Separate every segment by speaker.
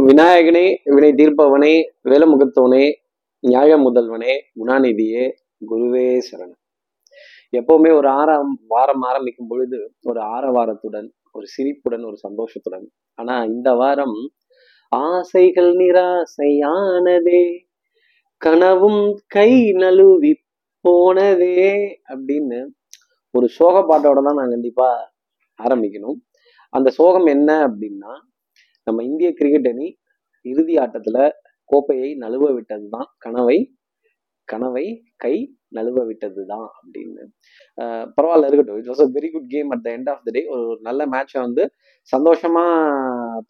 Speaker 1: விநாயகனே வினை தீர்ப்பவனே வேலமுகத்தவனே நியாய முதல்வனே குணாநிதியே குருவே சரணன் எப்பவுமே ஒரு ஆறாம் வாரம் ஆரம்பிக்கும் பொழுது ஒரு ஆரவாரத்துடன் ஒரு சிரிப்புடன் ஒரு சந்தோஷத்துடன். ஆனா இந்த வாரம் ஆசைகள் நிராசையானதே கனவும் கை நழுவி போனதே அப்படின்னு ஒரு சோக பாட்டோட தான் நான் கண்டிப்பா ஆரம்பிக்கணும். அந்த சோகம் என்ன அப்படின்னா நம்ம இந்திய கிரிக்கெட் அணி இறுதி ஆட்டத்துல கோப்பையை நழுவ விட்டதுதான் கனவை. கனவை கை நழுவ விட்டது தான் அப்படின்னு பரவாயில்ல இருக்கட்டும். It was a very good game at the end of the day ஒரு நல்ல மேட்சை வந்து சந்தோஷமா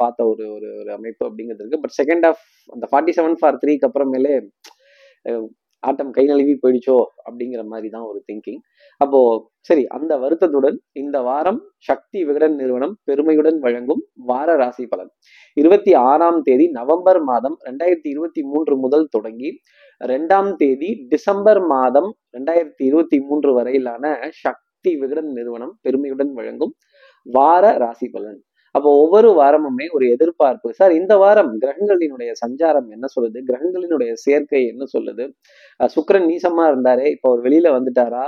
Speaker 1: பார்த்த ஒரு ஒரு ஒரு அமைப்பு அப்படிங்கிறது இருக்கு. பட் செகண்ட் ஆஃப் அந்த ஃபார்ட்டி செவன் ஃபார் த்ரீக்கு அப்புறமேலே ஆட்டம் கை நழுவி போயிடுச்சோ அப்படிங்கிற மாதிரி தான் ஒரு திங்கிங் அப்போ சரி அந்த வருத்தத்துடன் இந்த வாரம் சக்தி விகடன் நிறுவனம் பெருமையுடன் வழங்கும் வார ராசி பலன். இருபத்தி ஆறாம் தேதி நவம்பர் மாதம் ரெண்டாயிரத்தி இருபத்தி மூன்று முதல் தொடங்கி ரெண்டாம் தேதி டிசம்பர் மாதம் ரெண்டாயிரத்தி இருபத்தி மூன்று வரையிலான சக்தி விகடன் நிறுவனம் பெருமையுடன் வழங்கும் வார ராசி பலன். அப்போ ஒவ்வொரு வாரமுமே ஒரு எதிர்பார்ப்பு. சார் இந்த வாரம் கிரகங்களினுடைய சஞ்சாரம் என்ன சொல்லுது? கிரகங்களினுடைய சேர்க்கை என்ன சொல்லுது? சுக்கரன் நீசமா இருந்தாரே இப்போ அவர் வெளியில வந்துட்டாரா?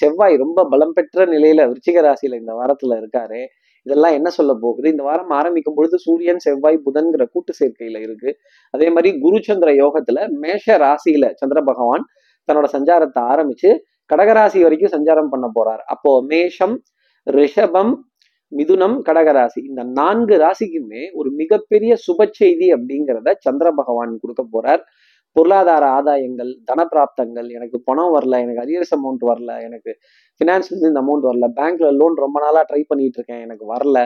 Speaker 1: செவ்வாய் ரொம்ப பலம் பெற்ற நிலையில விருச்சிக ராசியில இந்த வாரத்துல இருக்காரு இதெல்லாம் என்ன சொல்ல போகுது? இந்த வாரம் ஆரம்பிக்கும் பொழுது சூரியன் செவ்வாய் புதன்கிற கூட்டு சேர்க்கையில இருக்கு. அதே மாதிரி குரு சந்திர யோகத்துல மேஷ ராசியில சந்திர பகவான் தன்னோட சஞ்சாரத்தை ஆரம்பிச்சு கடகராசி வரைக்கும் சஞ்சாரம் பண்ண போறார். அப்போ மேஷம் ரிஷபம் மிதுனம் கடகராசி. இந்த நான்கு ராசிக்குமே ஒரு மிகப்பெரிய சுப செய்தி அப்படிங்கிறத சந்திர பகவான் கொடுக்க போறார். பொருளாதார ஆதாயங்கள் தனப்பிராப்தங்கள் எனக்கு பணம் வரல எனக்கு அரியர்ஸ் அமௌண்ட் வரல எனக்கு ஃபினான்ஸ்லேருந்து இந்த அமௌண்ட் வரல பேங்க்ல லோன் ரொம்ப நாளா ட்ரை பண்ணிட்டு இருக்கேன் எனக்கு வரல.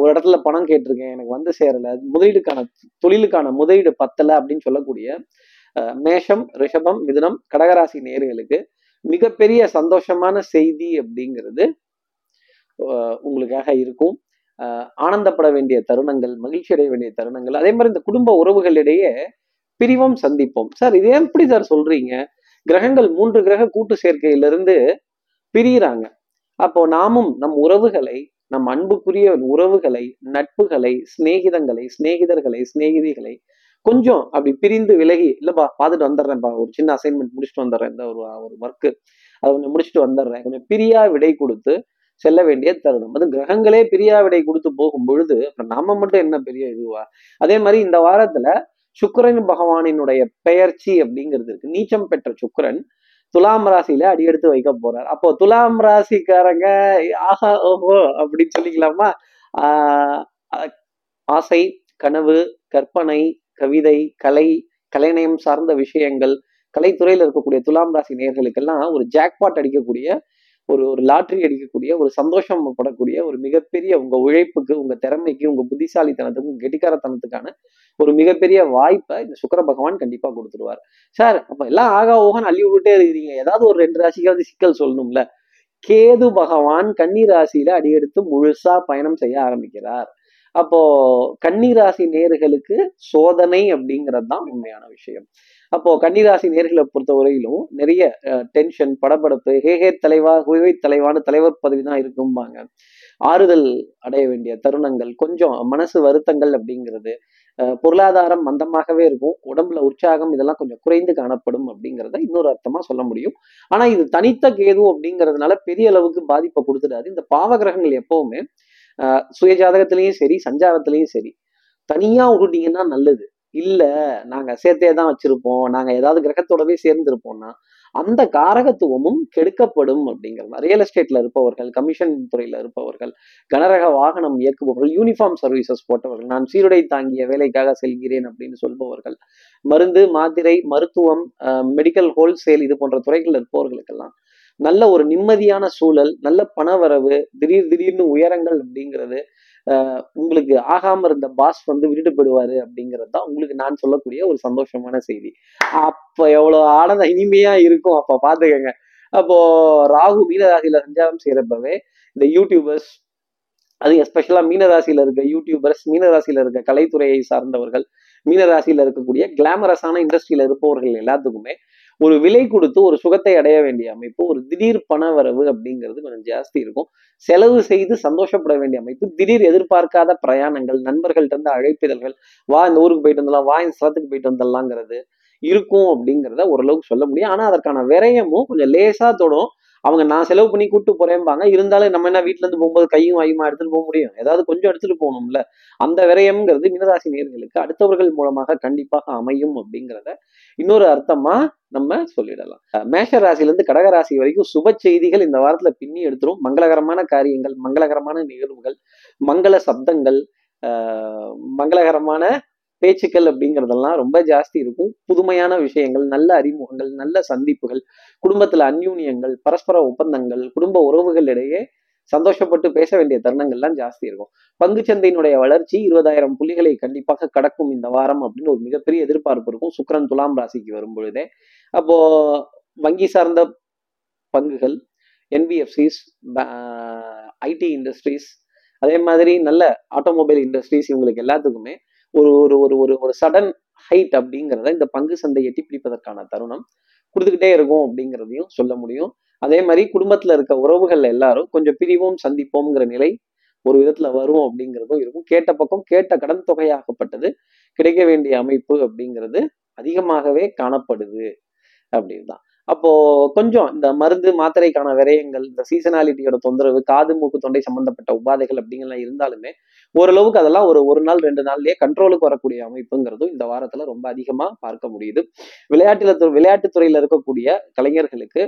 Speaker 1: ஒரு இடத்துல பணம் கேட்டிருக்கேன் எனக்கு வந்து சேரல. முதலீடுக்கான தொழிலுக்கான முதலீடு பத்தலை அப்படின்னு சொல்லக்கூடிய மேஷம் ரிஷபம் மிதுனம் கடகராசி நேர்களுக்கு மிகப்பெரிய சந்தோஷமான செய்தி அப்படிங்கிறது உங்களுக்காக இருக்கும். ஆனந்தப்பட வேண்டிய தருணங்கள் மகிழ்ச்சி அடைய வேண்டிய தருணங்கள் அதே மாதிரி இந்த குடும்ப உறவுகளிடையே பிரிவும் சந்திப்போம். சார் இது எப்படி சார் சொல்றீங்க? கிரகங்கள் மூன்று கிரக கூட்டு சேர்க்கையிலிருந்து பிரியிறாங்க. அப்போ நாமும் நம் உறவுகளை நம் அன்புக்குரிய உறவுகளை நட்புகளை சிநேகிதங்களை சிநேகிதர்களை சிநேகிதிகளை கொஞ்சம் அப்படி பிரிந்து விலகி இல்லைப்பா பார்த்துட்டு வந்துடுறேன்ப்பா ஒரு சின்ன அசைன்மெண்ட் முடிச்சுட்டு வந்துடுறேன் இந்த ஒரு ஒரு ஒர்க்கு அதை கொஞ்சம் முடிச்சுட்டு வந்துடுறேன். கொஞ்சம் பிரியா விடை கொடுத்து செல்ல வேண்டிய தருணம் அது கிரகங்களே பிரியாவிடை கொடுத்து போகும் பொழுது அப்புறம் நாம மட்டும் என்ன பெரிய இதுவா? அதே மாதிரி இந்த வாரத்துல சுக்கரன் பகவானினுடைய பெயர்ச்சி அப்படிங்கிறது இருக்கு. நீச்சம் பெற்ற சுக்கிரன் துலாம் ராசியில அடியெடுத்து வைக்க போறார். அப்போ துலாம் ராசிக்காரங்க ஆஹா ஓஹோ அப்படின்னு சொல்லிக்கலாமா? ஆஹ் ஆசை கனவு கற்பனை கவிதை கலை கலைநயம் சார்ந்த விஷயங்கள் கலைத்துறையில இருக்கக்கூடிய துலாம் ராசி நேர்களுக்கெல்லாம் ஒரு ஜாக்பாட் அடிக்கக்கூடிய ஒரு ஒரு லாட்ரி அடிக்கக்கூடிய ஒரு சந்தோஷம் படக்கூடிய ஒரு மிகப்பெரிய உங்க உழைப்புக்கு உங்க திறமைக்கு உங்க புத்திசாலித்தனத்துக்கு கெட்டிக்காரத்தனத்துக்கான ஒரு மிகப்பெரிய வாய்ப்பை இந்த சுக்கர பகவான் கண்டிப்பா கொடுத்துருவார். சார் அப்ப எல்லாம் ஆகா ஓகன் அள்ளி விட்டுட்டே இருக்கிறீங்க. ஏதாவது ஒரு ரெண்டு ராசிக்காவது சிக்கல் சொல்லணும்ல. கேது பகவான் கன்னி ராசியில அடியெடுத்து முழுசா பயணம் செய்ய ஆரம்பிக்கிறார். அப்போ கன்னிராசி நேர்களுக்கு சோதனை அப்படிங்கிறது தான் உண்மையான விஷயம். அப்போ கன்னிராசி நேர்களை பொறுத்தவரையிலும் நிறைய டென்ஷன் படபடப்பு ஹே ஹே தலைவா ஹுவை தலைவான்னு தலைவர் பதவி தான் இருக்கும்பாங்க. ஆறுதல் அடைய வேண்டிய தருணங்கள் கொஞ்சம் மனசு வருத்தங்கள் அப்படிங்கிறது பொருளாதாரம் மந்தமாகவே இருக்கும். உடம்புல உற்சாகம் இதெல்லாம் கொஞ்சம் குறைந்து காணப்படும் அப்படிங்கிறத இன்னொரு அர்த்தமா சொல்ல முடியும். ஆனா இது தனித்த கேது அப்படிங்கிறதுனால பெரிய அளவுக்கு பாதிப்பை கொடுத்துடாது. இந்த பாவகிரகங்கள் எப்பவுமே சுய ஜாதகத்திலையும் சரி சஞ்சாரத்திலையும் சரி தனியா விட்டுட்டீங்கன்னா நல்லது. இல்ல நாங்க சேர்த்தே தான் வச்சிருப்போம். நாங்க ஏதாவது கிரகத்தோடவே சேர்ந்துருப்போம்னா அந்த காரகத்துவமும் கெடுக்கப்படும் அப்படிங்கிறது ரியல் எஸ்டேட்ல இருப்பவர்கள் கமிஷன் துறையில இருப்பவர்கள் கனரக வாகனம் இயக்குபவர்கள் யூனிஃபார்ம் சர்வீசஸ் போட்டவர்கள் நான் சீருடை தாங்கிய வேலைக்காக செல்கிறேன் அப்படின்னு சொல்பவர்கள் மருந்து மாத்திரை மருத்துவம் மெடிக்கல் ஹோல்சேல் இது போன்ற துறைகள் இருப்பவர்களுக்கெல்லாம் நல்ல ஒரு நிம்மதியான சூழல் நல்ல பணவரவு திடீர் திடீர்னு உயரங்கள் அப்படிங்கிறது உங்களுக்கு ஆகாம இருந்த பாஸ் வந்து விட்டுட்டு போயிடுவாரு அப்படிங்கிறது தான் உங்களுக்கு நான் சொல்லக்கூடிய ஒரு சந்தோஷமான செய்தி. அப்ப எவ்வளவு ஆனந்த இனிமையா இருக்கும் அப்ப பாத்துக்கங்க அப்போ ராகு மீனராசியில சஞ்சாரம் செய்யறப்பவே இந்த யூடியூபர்ஸ் அது எஸ்பெஷலா மீனராசியில இருக்க யூடியூபர்ஸ் மீனராசியில இருக்க கலைத்துறையை சார்ந்தவர்கள் மீனராசியில இருக்கக்கூடிய கிளாமரஸான இண்டஸ்ட்ரியில இருப்பவர்கள் எல்லாத்துக்குமே ஒரு விலை கொடுத்து ஒரு சுகத்தை அடைய வேண்டிய அமைப்பு ஒரு திடீர் பண வரவு அப்படிங்கிறது கொஞ்சம் ஜாஸ்தி இருக்கும். செலவு செய்து சந்தோஷப்பட வேண்டிய அமைப்பு திடீர் எதிர்பார்க்காத பிரயாணங்கள் நண்பர்கள்ட்ட இருந்து அழைப்பிதழ்கள் வா இந்த ஊருக்கு போயிட்டு வந்துடலாம் வா இந்த ஸ்தலத்துக்கு போயிட்டு வந்துடலாங்கிறது இருக்கும் அப்படிங்கிறத ஓரளவுக்கு சொல்ல முடியும். ஆனால் அதற்கான விரயமும் கொஞ்சம் லேசாக தொடும். அவங்க நான் செலவு பண்ணி கூட்டு போறேன்பாங்க இருந்தாலும் நம்ம என்ன வீட்டுல இருந்து போகும்போது கையும் வாயுமா எடுத்துட்டு போக முடியும்? ஏதாவது கொஞ்சம் எடுத்துட்டு போகணும்ல. அந்த விரயம்ங்கிறது மினராசி நேர்களுக்கு அடுத்தவர்கள் மூலமாக கண்டிப்பாக அமையும் அப்படிங்கிறத இன்னொரு அர்த்தமா நம்ம சொல்லிடலாம். மேஷ ராசியிலிருந்து கடக ராசி வரைக்கும் சுப செய்திகள் இந்த வாரத்துல பின்னி எடுத்துரும். மங்களகரமான காரியங்கள் மங்களகரமான நிகழ்வுகள் மங்கள சப்தங்கள் மங்களகரமான பேச்சுக்கள் அப்படிங்கிறதெல்லாம் ரொம்ப ஜாஸ்தி இருக்கும். புதுமையான விஷயங்கள் நல்ல அறிமுகங்கள் நல்ல சந்திப்புகள் குடும்பத்துல அந்யூன்யங்கள் பரஸ்பர ஒப்பந்தங்கள் குடும்ப உறவுகளிடையே சந்தோஷப்பட்டு பேச வேண்டிய தருணங்கள்லாம் ஜாஸ்தி இருக்கும். பங்குச்சந்தையினுடைய வளர்ச்சி இருபதாயிரம் புள்ளிகளை கண்டிப்பாக கடக்கும் இந்த வாரம் அப்படின்னு ஒரு மிகப்பெரிய எதிர்பார்ப்பு இருக்கும். சுக்கரன் துலாம் ராசிக்கு வரும் பொழுதே அப்போ வங்கி சார்ந்த பங்குகள் என்பிஎஃப்சிஸ் ஐடி இண்டஸ்ட்ரீஸ் அதே மாதிரி நல்ல ஆட்டோமொபைல் இண்டஸ்ட்ரீஸ் இவங்களுக்கு எல்லாத்துக்குமே ஒரு ஒரு ஒரு ஒரு ஒரு சடன் ஹைட் அப்படிங்கிறத இந்த பங்கு சந்தை எட்டி பிடிப்பதற்கான தருணம் கொடுத்துக்கிட்டே இருக்கும் அப்படிங்கிறதையும் சொல்ல முடியும். அதே மாதிரி குடும்பத்துல இருக்க உறவுகள் எல்லாரும் கொஞ்சம் பிரிவோம் சந்திப்போம்ங்கிற நிலை ஒரு விதத்துல வரும் அப்படிங்கிறதும் இருக்கும். கேட்ட பக்கம் கேட்ட கடன் தொகையாகப்பட்டது கிடைக்க வேண்டிய அமைப்பு அப்படிங்கிறது அதிகமாகவே காணப்படுது அப்படின்னு தான் அப்போ கொஞ்சம் இந்த மருந்து மாத்திரைக்கான விரயங்கள் இந்த சீசனாலிட்டியோட தொந்தரவு காது மூக்கு தொண்டை சம்பந்தப்பட்ட உபாதைகள் அப்படிங்கலாம் இருந்தாலுமே ஓரளவுக்கு அதெல்லாம் ஒரு ஒரு நாள் ரெண்டு நாள்லயே கண்ட்ரோலுக்கு வரக்கூடிய அமைப்புங்கிறதும் இந்த வாரத்துல ரொம்ப அதிகமா பார்க்க முடியுது. விளையாட்டுல து- துறையில இருக்கக்கூடிய கலைஞர்களுக்கு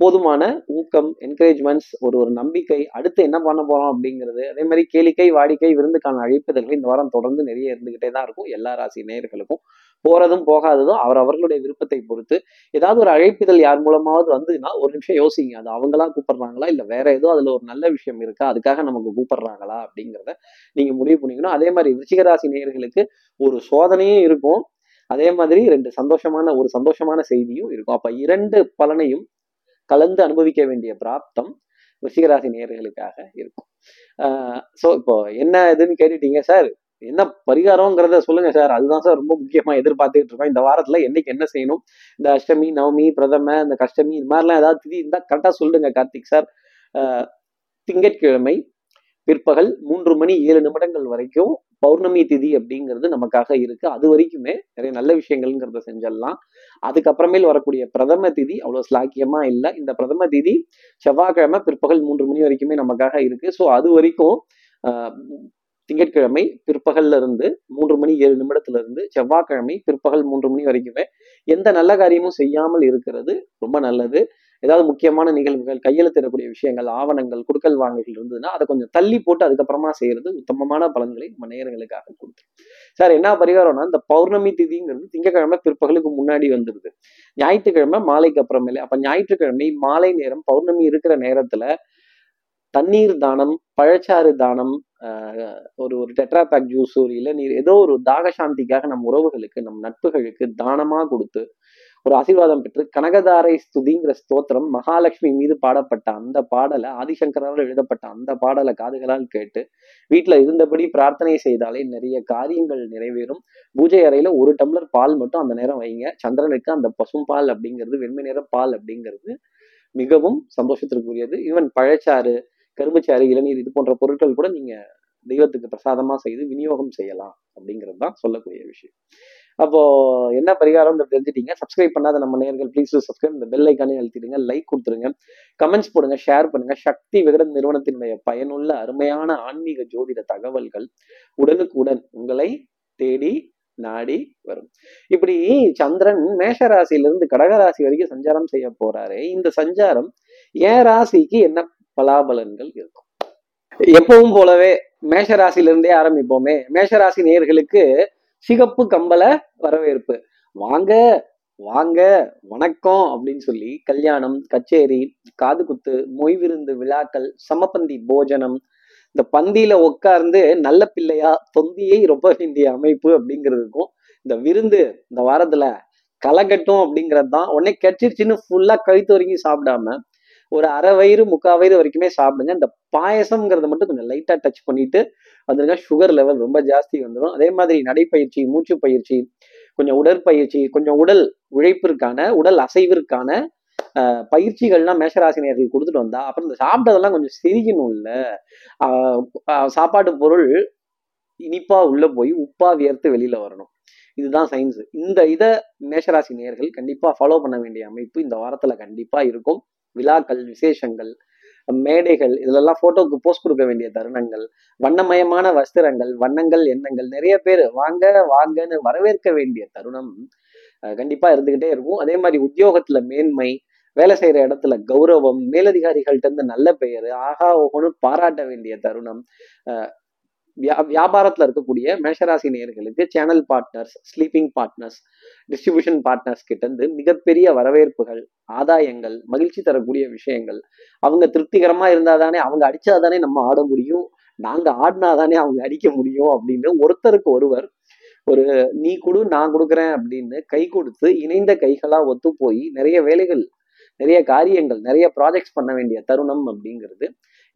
Speaker 1: போதுமான ஊக்கம் என்கரேஜ்மெண்ட்ஸ் ஒரு ஒரு நம்பிக்கை அடுத்து என்ன பண்ண போறோம் அப்படிங்கிறது அதே மாதிரி கேளிக்கை வாடிக்கை விருந்துக்கான அழைப்புதல்கள் இந்த வாரம் தொடர்ந்து நிறைய இருந்துகிட்டே தான் இருக்கும். எல்லா ராசி நேயர்களுக்கும் போறதும் போகாததும் அவர் அவர்களுடைய விருப்பத்தை பொறுத்து. ஏதாவது ஒரு அழைப்பிதழ் யார் மூலமாவது வந்ததுன்னா ஒரு நிமிஷம் யோசிங்க. அது அவங்களா கூப்பிடுறாங்களா? இல்ல வேற ஏதோ அதுல ஒரு நல்ல விஷயம் இருக்கா? அதுக்காக நமக்கு கூப்பிடுறாங்களா? அப்படிங்கிறத நீங்க முடிவு பண்ணிக்கணும். அதே மாதிரி விருச்சிகராசி நேயர்களுக்கு ஒரு சோதனையும் இருக்கும். அதே மாதிரி ரெண்டு சந்தோஷமான ஒரு சந்தோஷமான செய்தியும் இருக்கும். அப்ப இரண்டு பலனையும் கலந்து அனுபவிக்க வேண்டிய பிராப்தம் ரிஷிகராசி நேயர்களுக்காக இருக்கும். ஸோ இப்போ என்ன இதுன்னு கேட்டுட்டீங்க சார் என்ன பரிகாரம்ங்கிறத சொல்லுங்க சார் அதுதான் சார் ரொம்ப முக்கியமா எதிர்பார்த்துக்கிட்டு இருக்கோம். இந்த வாரத்துல என்னைக்கு என்ன செய்யணும்? இந்த அஷ்டமி நவமி பிரதம இந்த கஷ்டமி இது மாதிரிலாம் ஏதாவது திதி இருந்தால் கரெக்டாக சொல்லுங்க கார்த்திக் சார் திங்கட்கிழமை பிற்பகல் மூன்று மணி ஏழு நிமிடங்கள் வரைக்கும் பௌர்ணமி திதி அப்படிங்கிறது நமக்காக இருக்கு. அது வரைக்குமே நிறைய நல்ல விஷயங்கள்ங்கிறத செஞ்சிடலாம் அதுக்கப்புறமேல் வரக்கூடிய பிரதம திதி அவ்வளவு ஸ்லாக்கியமா இல்லை. இந்த பிரதம திதி செவ்வாய்க்கிழமை பிற்பகல் மூன்று மணி வரைக்குமே நமக்காக இருக்கு. ஸோ அது வரைக்கும் திங்கட்கிழமை பிற்பகல்ல இருந்து மூன்று மணி ஏழு நிமிடத்துல இருந்து செவ்வாய்க்கிழமை பிற்பகல் மூன்று மணி வரைக்குமே எந்த நல்ல காரியமும் செய்யாமல் இருக்கிறது ரொம்ப நல்லது. ஏதாவது முக்கியமான நிகழ்வுகள் கையெழுத்திடக்கூடிய விஷயங்கள் ஆவணங்கள் குடுக்கல் வாங்கல்கள் இருந்ததுன்னா அதை கொஞ்சம் தள்ளி போட்டு அதுக்கப்புறமா செய்யறது உத்தமமான பலன்களை நம்ம நேயர்களுக்காக கொடுக்கும். சார் என்ன பரிகாரம்னா இந்த பௌர்ணமி திதிங்கிறது திங்கக்கிழமை பிற்பகலுக்கு முன்னாடி வந்துருது. ஞாயிற்றுக்கிழமை மாலைக்கு அப்புறமேலே அப்ப ஞாயிற்றுக்கிழமை மாலை நேரம் பௌர்ணமி இருக்கிற நேரத்துல தண்ணீர் தானம் பழச்சாறு தானம் ஆஹ் ஒரு ஒரு டெட்ராபேக் ஜூஸ் ஒரு இளநீர் ஏதோ ஒரு தாக சாந்திக்காக நம் உறவுகளுக்கு நம் நட்புகளுக்கு தானமா கொடுத்து ஒரு ஆசீர்வாதம் பெற்று கனகதாரை ஸ்துதிங்கிற ஸ்தோத்திரம் மகாலட்சுமி மீது பாடப்பட்ட அந்த பாடலை ஆதிசங்கரால் எழுதப்பட்ட அந்த பாடலை காதுகளால் கேட்டு வீட்டில் இருந்தபடி பிரார்த்தனை செய்தாலே நிறைய காரியங்கள் நிறைவேறும். பூஜை அறையில ஒரு டம்ளர் பால் மட்டும் அந்த நேரம் வைங்க. சந்திரனுக்கு அந்த பசும்பால் அப்படிங்கிறது வெண்மை நிற பால் அப்படிங்கிறது மிகவும் சந்தோஷத்திற்குரியது. ஈவன் பழச்சாறு கரும்புச்சாறு இளநீர் இது போன்ற பொருட்கள் கூட நீங்க தெய்வத்துக்கு பிரசாதமா செய்து விநியோகம் செய்யலாம் அப்படிங்கிறது தான் சொல்லக்கூடிய விஷயம். அப்போ என்ன பரிகாரம் தெரிஞ்சுட்டீங்க? சப்ஸ்கிரைப் பண்ணாத நம்ம நேர்கள் ப்ளீஸ் சப்ஸ்கிரைப் இந்த பெல் ஐக்கானே அழுத்திடுங்க லைக் கொடுத்துருங்க. கமெண்ட்ஸ் போடுங்க ஷேர் பண்ணுங்க. சக்தி விகடன் நிறுவனத்தினுடைய பயனுள்ள அருமையான ஆன்மீக ஜோதிட தகவல்கள் உடனுக்குடன் உங்களை தேடி நாடி வரும். இப்படி சந்திரன் மேஷ ராசியிலிருந்து கடகராசி வரைக்கும் சஞ்சாரம் செய்ய போறாரு இந்த சஞ்சாரம் என் ராசிக்கு என்ன பலாபலன்கள் இருக்கும்? எப்பவும் போலவே மேஷராசிலிருந்தே ஆரம்பிப்போமே. மேஷ ராசி சிகப்பு கம்பள வரவேற்பு. வாங்க வாங்க வணக்கம் அப்படின்னு சொல்லி கல்யாணம் கச்சேரி காது குத்து மொய் விருந்து விழாக்கள் சமபந்தி போஜனம் இந்த பந்தியில உட்கார்ந்து நல்ல பிள்ளையா தொந்தியை ரொம்ப வேண்டிய அமைப்பு அப்படிங்கிறதுக்கும் இந்த விருந்து இந்த வாரத்துல களைகட்டும் அப்படிங்கிறது தான். உடனே கெச்சிருச்சுன்னு ஃபுல்லா கழுத்து வரைக்கும் சாப்பிடாம ஒரு அரை வயிறு முக்கா வயிறு வரைக்குமே சாப்பிடுங்க. இந்த பாயசம்ங்கிறத மட்டும் கொஞ்சம் லைட்டாக டச் பண்ணிட்டு வந்துருங்க சுகர் லெவல் ரொம்ப ஜாஸ்தி வந்துடும் அதே மாதிரி நடைப்பயிற்சி மூச்சு பயிற்சி கொஞ்சம் உடற்பயிற்சி கொஞ்சம் உடல் உழைப்பிற்கான உடல் அசைவிற்கான பயிற்சிகள்லாம் பயிற்சிகள்லாம் மேஷராசினியர்கள் கொடுத்துட்டு வந்தா அப்புறம் இந்த சாப்பிட்டதெல்லாம் கொஞ்சம் சிரிக்கணும் இல்லை. சாப்பாட்டு பொருள் இனிப்பா உள்ள போய் உப்பா வியர்த்து வெளியில வரணும். இதுதான் சயின்ஸ் இந்த இதை மேஷராசி நேர்கள் கண்டிப்பா ஃபாலோ பண்ண வேண்டிய அமைப்பு இந்த வாரத்துல கண்டிப்பா இருக்கும். விழாக்கள் விசேஷங்கள் மேடைகள் இதிலெல்லாம் ஃபோட்டோவுக்கு போஸ்ட் கொடுக்க வேண்டிய தருணங்கள் வண்ணமயமான வஸ்திரங்கள் வண்ணங்கள் எண்ணங்கள் நிறைய பேர் வாங்க வாங்கன்னு வரவேற்க வேண்டிய தருணம் கண்டிப்பாக இருந்துக்கிட்டே இருக்கும். அதே மாதிரி உத்தியோகத்தில் மேன்மை வேலை செய்கிற இடத்துல கௌரவம் மேலதிகாரிகள்ட்ட இருந்து நல்ல பெயர் ஆகா ஓகோன்னு பாராட்ட வேண்டிய தருணம் வியா- வியாபாரத்துல இருக்கக்கூடிய மேஷராசி நேர்களுக்கு channel partners sleeping partners distribution partners கிட்ட இருந்து மிகப்பெரிய வரவேற்புகள் ஆதாயங்கள் மகிழ்ச்சி தரக்கூடிய விஷயங்கள். அவங்க திருப்திகரமா இருந்தாதானே அவங்க அடிச்சாதானே நம்ம ஆட முடியும். நாங்க ஆடினாதானே அவங்க அடிக்க முடியும் அப்படின்னு ஒருத்தருக்கு ஒருவர் ஒரு நீ கொடு நான் கொடுக்குறேன் அப்படின்னு கை கொடுத்து இணைந்த கைகளா ஒத்து போய் நிறைய வேலைகள் நிறைய காரியங்கள் நிறைய ப்ராஜெக்ட்ஸ் பண்ண வேண்டிய தருணம் அப்படிங்கிறது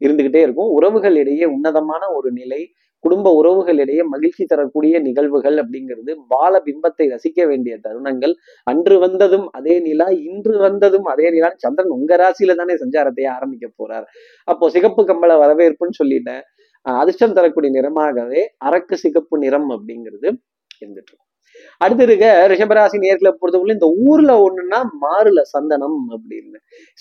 Speaker 1: இருந்துகிட்டே இருக்கும். உறவுகளிடையே உன்னதமான ஒரு நிலை குடும்ப உறவுகளிடையே மகிழ்ச்சி தரக்கூடிய நிகழ்வுகள் அப்படிங்கிறது பால பிம்பத்தை ரசிக்க வேண்டிய தருணங்கள். அன்று வந்ததும் அதே நிலா இன்று வந்ததும் அதே நிலா. சந்திரன் உங்க ராசியில தானே சஞ்சாரத்தை ஆரம்பிக்க போறார். அப்போ சிகப்பு கம்பள வரவேற்புன்னு சொல்லிட்டேன். அதிர்ஷ்டம் தரக்கூடிய நிறமாகவே அரக்கு சிகப்பு நிறம் அப்படிங்கிறது இருந்துட்டு அடுத்து இருக்க ரிஷபராசி நேர்களை பொறுத்தவரை இந்த ஊர்ல ஒண்ணுன்னா மாறுல சந்தனம் அப்படின்னு.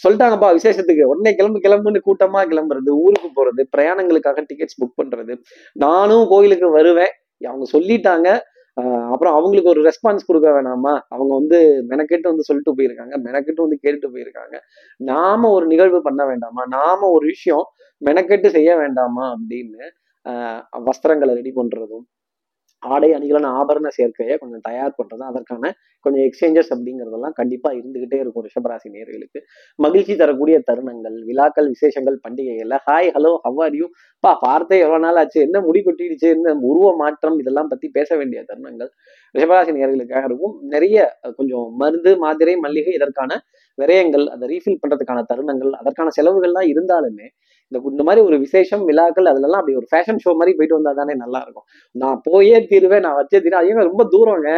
Speaker 1: சொல்லிட்டாங்கப்பா விசேஷத்துக்கு. உடனே கிளம்பு கிளம்புன்னு கூட்டமா கிளம்புறது ஊருக்கு போறது பிரயாணங்களுக்காக டிக்கெட்ஸ் புக் பண்றது. நானும் கோயிலுக்கு வருவேன். அவங்க சொல்லிட்டாங்க. ஆஹ் அப்புறம் அவங்களுக்கு ஒரு ரெஸ்பான்ஸ் கொடுக்க வேணாமா? அவங்க வந்து மெனக்கெட்டு வந்து சொல்லிட்டு போயிருக்காங்க. மெனக்கெட்டு வந்து கேட்டுட்டு போயிருக்காங்க. நாம ஒரு நிகழ்வு பண்ண வேண்டாமா? நாம ஒரு விஷயம் மெனக்கெட்டு செய்ய வேண்டாமா? அப்படின்னு ஆஹ் வஸ்திரங்களை ரெடி பண்றதும் ஆடை அணிகளான ஆபரண சேர்க்கையை கொஞ்சம் தயார் பண்றதும் அதற்கான கொஞ்சம் எக்ஸ்சேஞ்சஸ் அப்படிங்கிறதெல்லாம் கண்டிப்பா இருந்துகிட்டே இருக்கும் ரிஷபராசி நேர்களுக்கு. மகிழ்ச்சி தரக்கூடிய தருணங்கள் விழாக்கள் விசேஷங்கள் பண்டிகைகள்ல. ஹாய் ஹலோ ஹவ் யூ பா பார்த்தே எவ்வளவு நாள் ஆச்சு? என்ன முடி கொட்டிடுச்சு? என்ன உருவ மாற்றம்? இதெல்லாம் பத்தி பேச வேண்டிய தருணங்கள். ரிஷபராசி நேர்களுக்காக இருக்கும் நிறைய கொஞ்சம் மருந்து மாத்திரை மல்லிகை இதற்கான விரயங்கள் அதை ரீஃபில் பண்றதுக்கான தருணங்கள் அதற்கான செலவுகள்லாம் இருந்தாலுமே இந்த இந்த மாதிரி ஒரு விசேஷம் விழாக்கள் அதுலலாம் அப்படி ஒரு ஃபேஷன் ஷோ மாதிரி போயிட்டு வந்தா தானே நல்லா இருக்கும் நான் போயே தீருவேன் நான் வச்சே தீருவேன். ஐயோ ரொம்ப தூரங்க?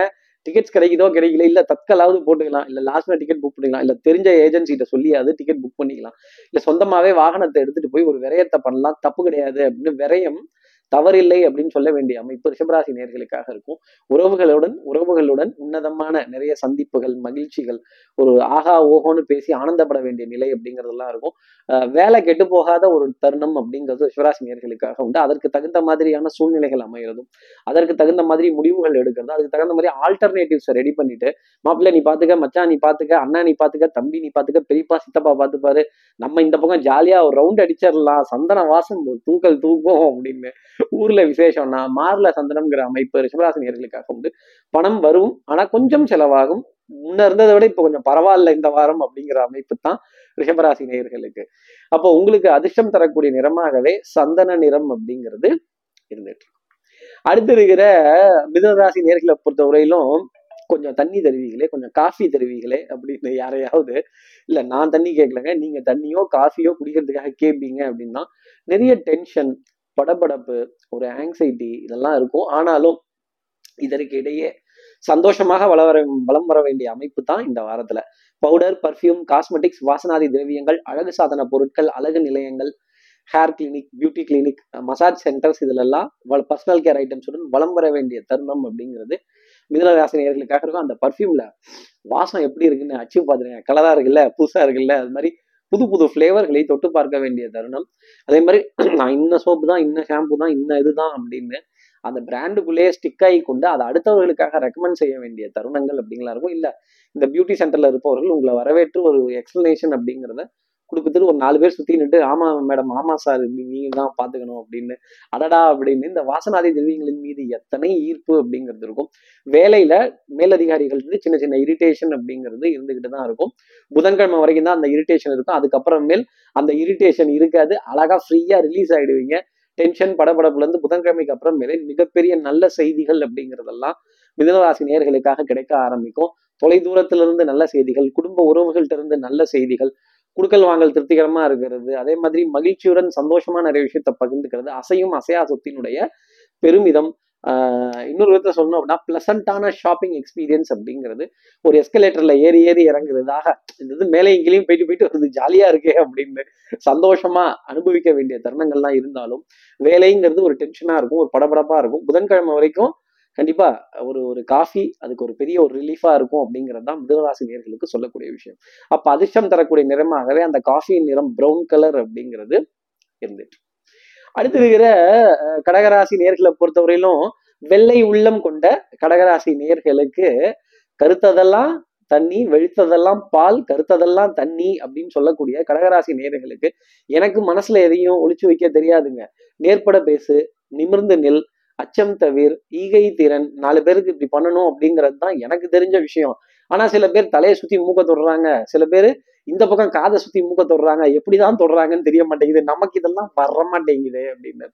Speaker 1: டிக்கெட்ஸ் கிடைக்குதோ கிடைக்கல இல்ல தற்கலாவது போட்டுக்கலாம் இல்ல லாஸ்ட்ல டிக்கெட் புக் பண்ணிக்கலாம் இல்ல தெரிஞ்ச ஏஜென்சிகிட்ட சொல்லியாவது டிக்கெட் புக் பண்ணிக்கலாம். இல்ல சொந்தமாவே வாகனத்தை எடுத்துட்டு போய் ஒரு விரயத்தை பண்ணலாம் தப்பு கிடையாது அப்படின்னு விரயம் தவறில்லை அப்படின்னு சொல்ல வேண்டிய அமைப்பு ரிஷபராசி நேர்களுக்காக இருக்கும். உறவுகளுடன் உறவுகளுடன் உன்னதமான நிறைய சந்திப்புகள் மகிழ்ச்சிகள் ஒரு ஆகா ஓஹோன்னு பேசி ஆனந்தப்பட வேண்டிய நிலை அப்படிங்கிறதெல்லாம் இருக்கும். அஹ் வேலை கெட்டு போகாத ஒரு தருணம் அப்படிங்கிறது ரிஷபராசி நேர்களுக்காக உண்டு. அதற்கு தகுந்த மாதிரியான சூழ்நிலைகள் அமைகிறதும் அதற்கு தகுந்த மாதிரி முடிவுகள் எடுக்கிறது அதுக்கு தகுந்த மாதிரி ஆல்டர்னேட்டிவ்ஸை ரெடி பண்ணிட்டு மாப்பிள்ளை நீ பாத்துக்க மச்சான் நீ பாத்துக்க அண்ணா நீ பாத்துக்க தம்பி நீ பாத்துக்க பெரியப்பா சித்தப்பா பாத்துப்பாரு. நம்ம இந்த பக்கம் ஜாலியா ஒரு ரவுண்ட் அடிச்சிடலாம். சந்தன வாசம் தூக்கல் தூக்கும் அப்படின்னு ஊர்ல விசேஷம்னா மார்ல சந்தனம்ங்கிற அமைப்பு ரிஷபராசினியர்களுக்காக உண்டு. பணம் வரும் ஆனா கொஞ்சம் செலவாகும். முன்ன இருந்ததை விட இப்ப கொஞ்சம் பரவாயில்ல இந்த வாரம் அப்படிங்கிற அமைப்பு தான் ரிஷபராசி நேயர்களுக்கு அப்போ உங்களுக்கு அதிர்ஷ்டம் தரக்கூடிய நிறமாகவே சந்தன நிறம் அப்படிங்கிறது இருந்துட்டு இருக்கும். அடுத்து இருக்கிற மிதனராசி நேர்களை பொறுத்தவரையிலும் கொஞ்சம் தண்ணி தருவீங்களே கொஞ்சம் காஃபி தருவீங்களே அப்படின்னு யாரையாவது இல்ல நான் தண்ணி கேட்கலங்க நீங்க தண்ணியோ காஃபியோ குடிக்கிறதுக்காக கேட்பீங்க அப்படின்னா நிறைய டென்ஷன் படபடப்பு ஒரு ஆங்ஸைட்டி இதெல்லாம் இருக்கும். ஆனாலும் இதற்கு இடையே சந்தோஷமாக வள வர வளம் வர வேண்டிய அமைப்பு தான் இந்த வாரத்துல. பவுடர் பர்ஃப்யூம் காஸ்மெட்டிக்ஸ் வாசனாதி திரவியங்கள் அழகு சாதன பொருட்கள் அழகு நிலையங்கள் hair clinic beauty clinic massage centres இதுலெல்லாம் பர்சனல் கேர் ஐட்டம்ஸுடன் வளம் வர வேண்டிய தருணம் அப்படிங்கிறது மிதனராசினியர்களுக்காக இருக்கும். அந்த பர்ஃப்யூம்ல வாசம் எப்படி இருக்குன்னு அச்சீவ் பார்த்துருங்க. கலரா இருக்குல்ல புதுசா இருக்குல்ல அது மாதிரி புது புது ஃப்ளேவர்களை தொட்டு பார்க்க வேண்டிய தருணம். அதே மாதிரி நான் இன்ன சோப்பு தான் இன்ன ஷாம்பு தான் இன்ன இதுதான் அப்படின்னு அந்த பிராண்டுக்குள்ளேயே ஸ்டிக் ஆகி கொண்டு அதை அடுத்தவர்களுக்காக ரெக்கமெண்ட் செய்ய வேண்டிய தருணங்கள் அப்படிங்களா இருக்கும். இல்லை இந்த பியூட்டி சென்டர்ல இருப்பவர்கள் உங்களை வரவேற்று ஒரு எக்ஸ்பிளனேஷன் அப்படிங்கிறத கொடுக்குறது ஒரு நாலு பேர் சுத்தி நின்று ஆமா மேடம் ஆமா சார் நீங்க தான் பாத்துக்கணும் அப்படின்னு. அடடா அப்படின்னு இந்த வாசனாதி திரவியங்களின் மீது எத்தனை ஈர்ப்பு அப்படிங்கிறது இருக்கும். வேலையில மேலதிகாரிகள் இருந்து சின்ன சின்ன இரிட்டேஷன் அப்படிங்கிறது இருந்துகிட்டு தான் இருக்கும். புதன்கிழமை வரைக்கும் தான் அந்த இரிட்டேஷன் இருக்கும். அதுக்கப்புறமேல் அந்த இரிட்டேஷன் இருக்காது. அழகா ஃப்ரீயா ரிலீஸ் ஆயிடுவீங்க. டென்ஷன் படபடப்புல இருந்து புதன்கிழமைக்கு அப்புறம் மேலே மிகப்பெரிய நல்ல செய்திகள் அப்படிங்கிறதெல்லாம் மிதனராசி நேர்களுக்காக கிடைக்க ஆரம்பிக்கும். தொலை தூரத்துல இருந்து நல்ல செய்திகள் குடும்ப உறவுகள்கிட்ட இருந்து நல்ல செய்திகள் குடுக்கல் வாங்கல் திருப்திகரமா இருக்கிறது. அதே மாதிரி மகிழ்ச்சியுடன் சந்தோஷமா நிறைய விஷயத்த பகிர்ந்துக்கிறது. அசையும் அசையா சொத்தினுடைய பெருமிதம். இன்னொரு விதத்தை சொல்லணும் அப்படின்னா பிளசண்டான ஷாப்பிங் எக்ஸ்பீரியன்ஸ் அப்படிங்கிறது ஒரு எஸ்கலேட்டர்ல ஏறி ஏறி இறங்குறதாக இந்த இது மேலே எங்கேயும் போயிட்டு போயிட்டு வருது. ஜாலியா இருக்கே அப்படின்னு சந்தோஷமா அனுபவிக்க வேண்டிய தருணங்கள்லாம் இருந்தாலும் வேலைங்கிறது ஒரு டென்ஷனா இருக்கும் ஒரு படபடப்பா இருக்கும். புதன்கிழமை வரைக்கும் கண்டிப்பா ஒரு ஒரு காஃபி அதுக்கு ஒரு பெரிய ஒரு ரிலீஃபா இருக்கும் அப்படிங்கிறது தான் மிதனராசி நேர்களுக்கு சொல்லக்கூடிய விஷயம். அப்ப அதிர்ஷ்டம் தரக்கூடிய நிறமாகவே அந்த காஃபியின் நிறம் பிரவுன் கலர் அப்படிங்கிறது இருந்துட்டு. அடுத்து இருக்கிற கடகராசி நேர்களை பொறுத்தவரையிலும் வெள்ளை உள்ளம் கொண்ட கடகராசி நேர்களுக்கு கருத்ததெல்லாம் தண்ணி வெளுத்ததெல்லாம் பால் கருத்ததெல்லாம் தண்ணி அப்படின்னு சொல்லக்கூடிய கடகராசி நேர்களுக்கு எனக்கு மனசுல எதையும் ஒளிச்சு வைக்க தெரியாதுங்க. நேர்பட பேசு நிமிர்ந்து நெல் அச்சம் தவிர ஈகை திறன் நாலு பேருக்கு இப்படி பண்ணணும் அப்படிங்கிறது தான் எனக்கு தெரிஞ்ச விஷயம். ஆனா சில பேர் தலையை சுத்தி மூக்க தொடுறாங்க. சில பேர் இந்த பக்கம் காதை சுத்தி மூக்க தொடுறாங்க. எப்படிதான் தொடுறாங்கன்னு தெரிய மாட்டேங்குது. நமக்கு இதெல்லாம் வர மாட்டேங்குது அப்படின்னு.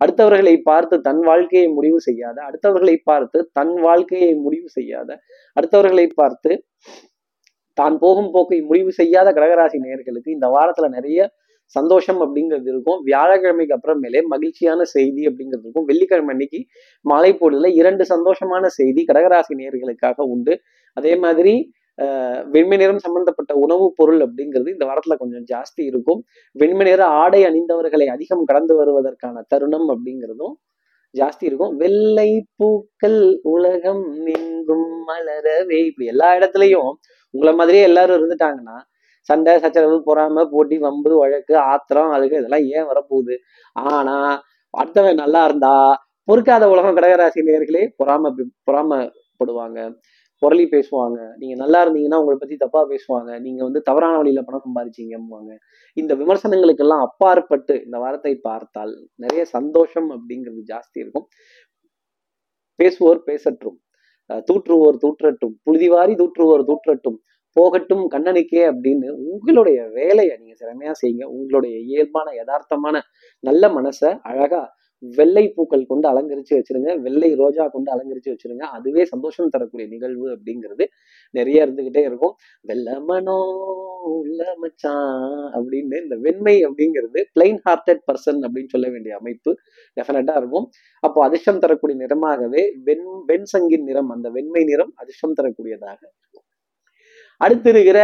Speaker 1: அடுத்தவர்களை பார்த்து தன் வாழ்க்கையை முடிவு செய்யாத அடுத்தவர்களை பார்த்து தன் வாழ்க்கையை முடிவு செய்யாத அடுத்தவர்களை பார்த்து தான் போகும் போக்கை முடிவு செய்யாத கடகராசி நேர்களுக்கு இந்த வாரத்துல நிறைய சந்தோஷம் அப்படிங்கிறது இருக்கும். வியாழக்கிழமைக்கு அப்புறமேலே மகிழ்ச்சியான செய்தி அப்படிங்கிறது இருக்கும். வெள்ளிக்கிழமை அன்னைக்கு மாலை பொழுதுல இரண்டு சந்தோஷமான செய்தி கடகராசி நேர்களுக்காக உண்டு. அதே மாதிரி வெண்மை நிறம் சம்பந்தப்பட்ட உணவுப் பொருள் அப்படிங்கிறது இந்த வாரத்துல கொஞ்சம் ஜாஸ்தி இருக்கும். வெண்மை நிற ஆடை அணிந்தவர்களை அதிகம் கடந்து வருவதற்கான தருணம் அப்படிங்கிறதும் ஜாஸ்தி இருக்கும். வெள்ளை பூக்கள் உலகம் எங்கும் மலரவே. இப்படி எல்லா இடத்துலையும் உங்களை மாதிரியே எல்லாரும் இருந்துட்டாங்கன்னா சண்டை சச்சரவு பொறாம போட்டி வம்பு வழக்கு ஆத்திரம் அழுகு இதெல்லாம் ஏன் வரப்போகுது? ஆனா அடுத்தவன் நல்லா இருந்தா பொறுக்காத உலகம் கடகராசி நேர்களே பொறாம பொறாமப்படுவாங்க. புரளி பேசுவாங்க. நீங்க நல்லா இருந்தீங்கன்னா உங்களை பத்தி தப்பா பேசுவாங்க. நீங்க வந்து தவறான வழியில பணம் சம்பாதிச்சீங்கம்பாங்க இந்த விமர்சனங்களுக்கெல்லாம் அப்பாற்பட்டு இந்த வாரத்தை பார்த்தால் நிறைய சந்தோஷம் அப்படிங்கிறது ஜாஸ்தி இருக்கும். பேசுவோர் பேசட்டும். தூற்றுவோர் தூற்றட்டும். புழுதிவாரி தூற்றுவோர் தூற்றட்டும். போகட்டும் கண்ணனுக்கே அப்படின்னு உங்களுடைய வேலையை நீங்க திறமையா செய்யுங்க. உங்களுடைய இயல்பான யதார்த்தமான நல்ல மனசை அழகா வெள்ளை பூக்கள் கொண்டு அலங்கரிச்சு வச்சிருங்க. வெள்ளை ரோஜா கொண்டு அலங்கரிச்சு வச்சிருங்க. அதுவே சந்தோஷம் தரக்கூடிய நிகழ்வு அப்படிங்கிறது நிறைய இருந்துகிட்டே இருக்கும். வெள்ளமனோ உள்ள மச்சான் அப்படின்னு இந்த வெண்மை அப்படிங்கிறது பிளைன் ஹார்ட்டட் பர்சன் அப்படின்னு சொல்ல வேண்டிய அமைப்பு டெஃபினட்டா இருக்கும். அப்போ அதிர்ஷ்டம் தரக்கூடிய நிறமாகவே வெண் வெண் சங்கின் நிறம் அந்த வெண்மை நிறம் அதிர்ஷ்டம் தரக்கூடியதாக அடுத்து இருக்கிற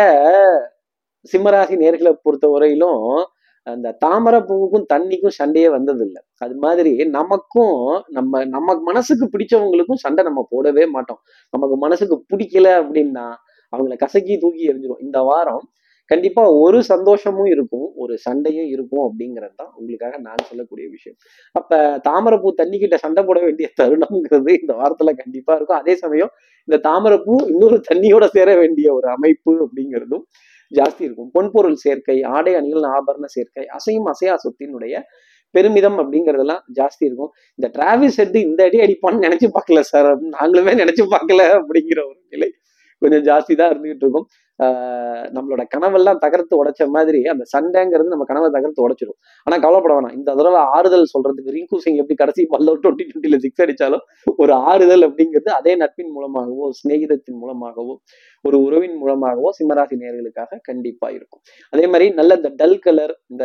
Speaker 1: சிம்மராசி நேர்களை பொறுத்த வரையிலும் அந்த தாமரை பூவுக்கும் தண்ணிக்கும் சண்டையே வந்ததில்லை. அது மாதிரி நமக்கும் நம்ம நம்ம மனசுக்கு பிடிச்சவங்களுக்கும் சண்டை நம்ம போடவே மாட்டோம். நமக்கு மனசுக்கு பிடிக்கல அப்படின்னா அவங்கள கசக்கி தூக்கி எரிஞ்சிடும் இந்த வாரம் கண்டிப்பா ஒரு சந்தோஷமும் இருக்கும் ஒரு சண்டையும் இருக்கும் அப்படிங்கிறது தான் உங்களுக்காக நான் சொல்லக்கூடிய விஷயம். அப்ப தாமரைப்பூ தண்ணி கிட்ட சண்டை போட வேண்டிய தருணம்ங்கிறது இந்த வாரத்துல கண்டிப்பா இருக்கும். அதே சமயம் இந்த தாமரைப்பூ இன்னொரு தண்ணியோட சேர வேண்டிய ஒரு அமைப்பு அப்படிங்கிறதும் ஜாஸ்தி இருக்கும். பொன்பொருள் சேர்க்கை ஆடை அணிகள் ஆபரண சேர்க்கை அசையும் அசையா சொத்தினுடைய பெருமிதம் அப்படிங்கறதெல்லாம் ஜாஸ்தி இருக்கும். இந்த டிராவிஸ் எடுத்து இந்த அடி அடிப்பான்னு நினைச்சு பார்க்கல சார். நாங்களுமே நினைச்சு பார்க்கல அப்படிங்கிற ஒரு நிலை கொஞ்சம் ஜாஸ்தி தான் இருந்துகிட்டு இருக்கும். நம்மளோட கனவெல்லாம் தகர்த்து உடைச்ச மாதிரி அந்த சண்டைங்கிறது நம்ம கனவை தகர்த்து உடைச்சிடும் ஆனா கவலைப்பட வேணாம். இந்த தடவை ஆறுதல் சொல்றதுக்கு ரிங்கு சிங் எப்படி கடைசி பல்ல டுவெண்ட்டி டுவெண்ட்டில சிக்ஸ் அடிச்சாலும் ஒரு ஆறுதல் அப்படிங்கிறது அதே நட்பின் மூலமாகவோ சிநேகிதத்தின் மூலமாகவோ ஒரு உறவின் மூலமாகவோ சிம்மராசி நேர்களுக்காக கண்டிப்பா இருக்கும். அதே மாதிரி நல்ல இந்த டல் கலர் இந்த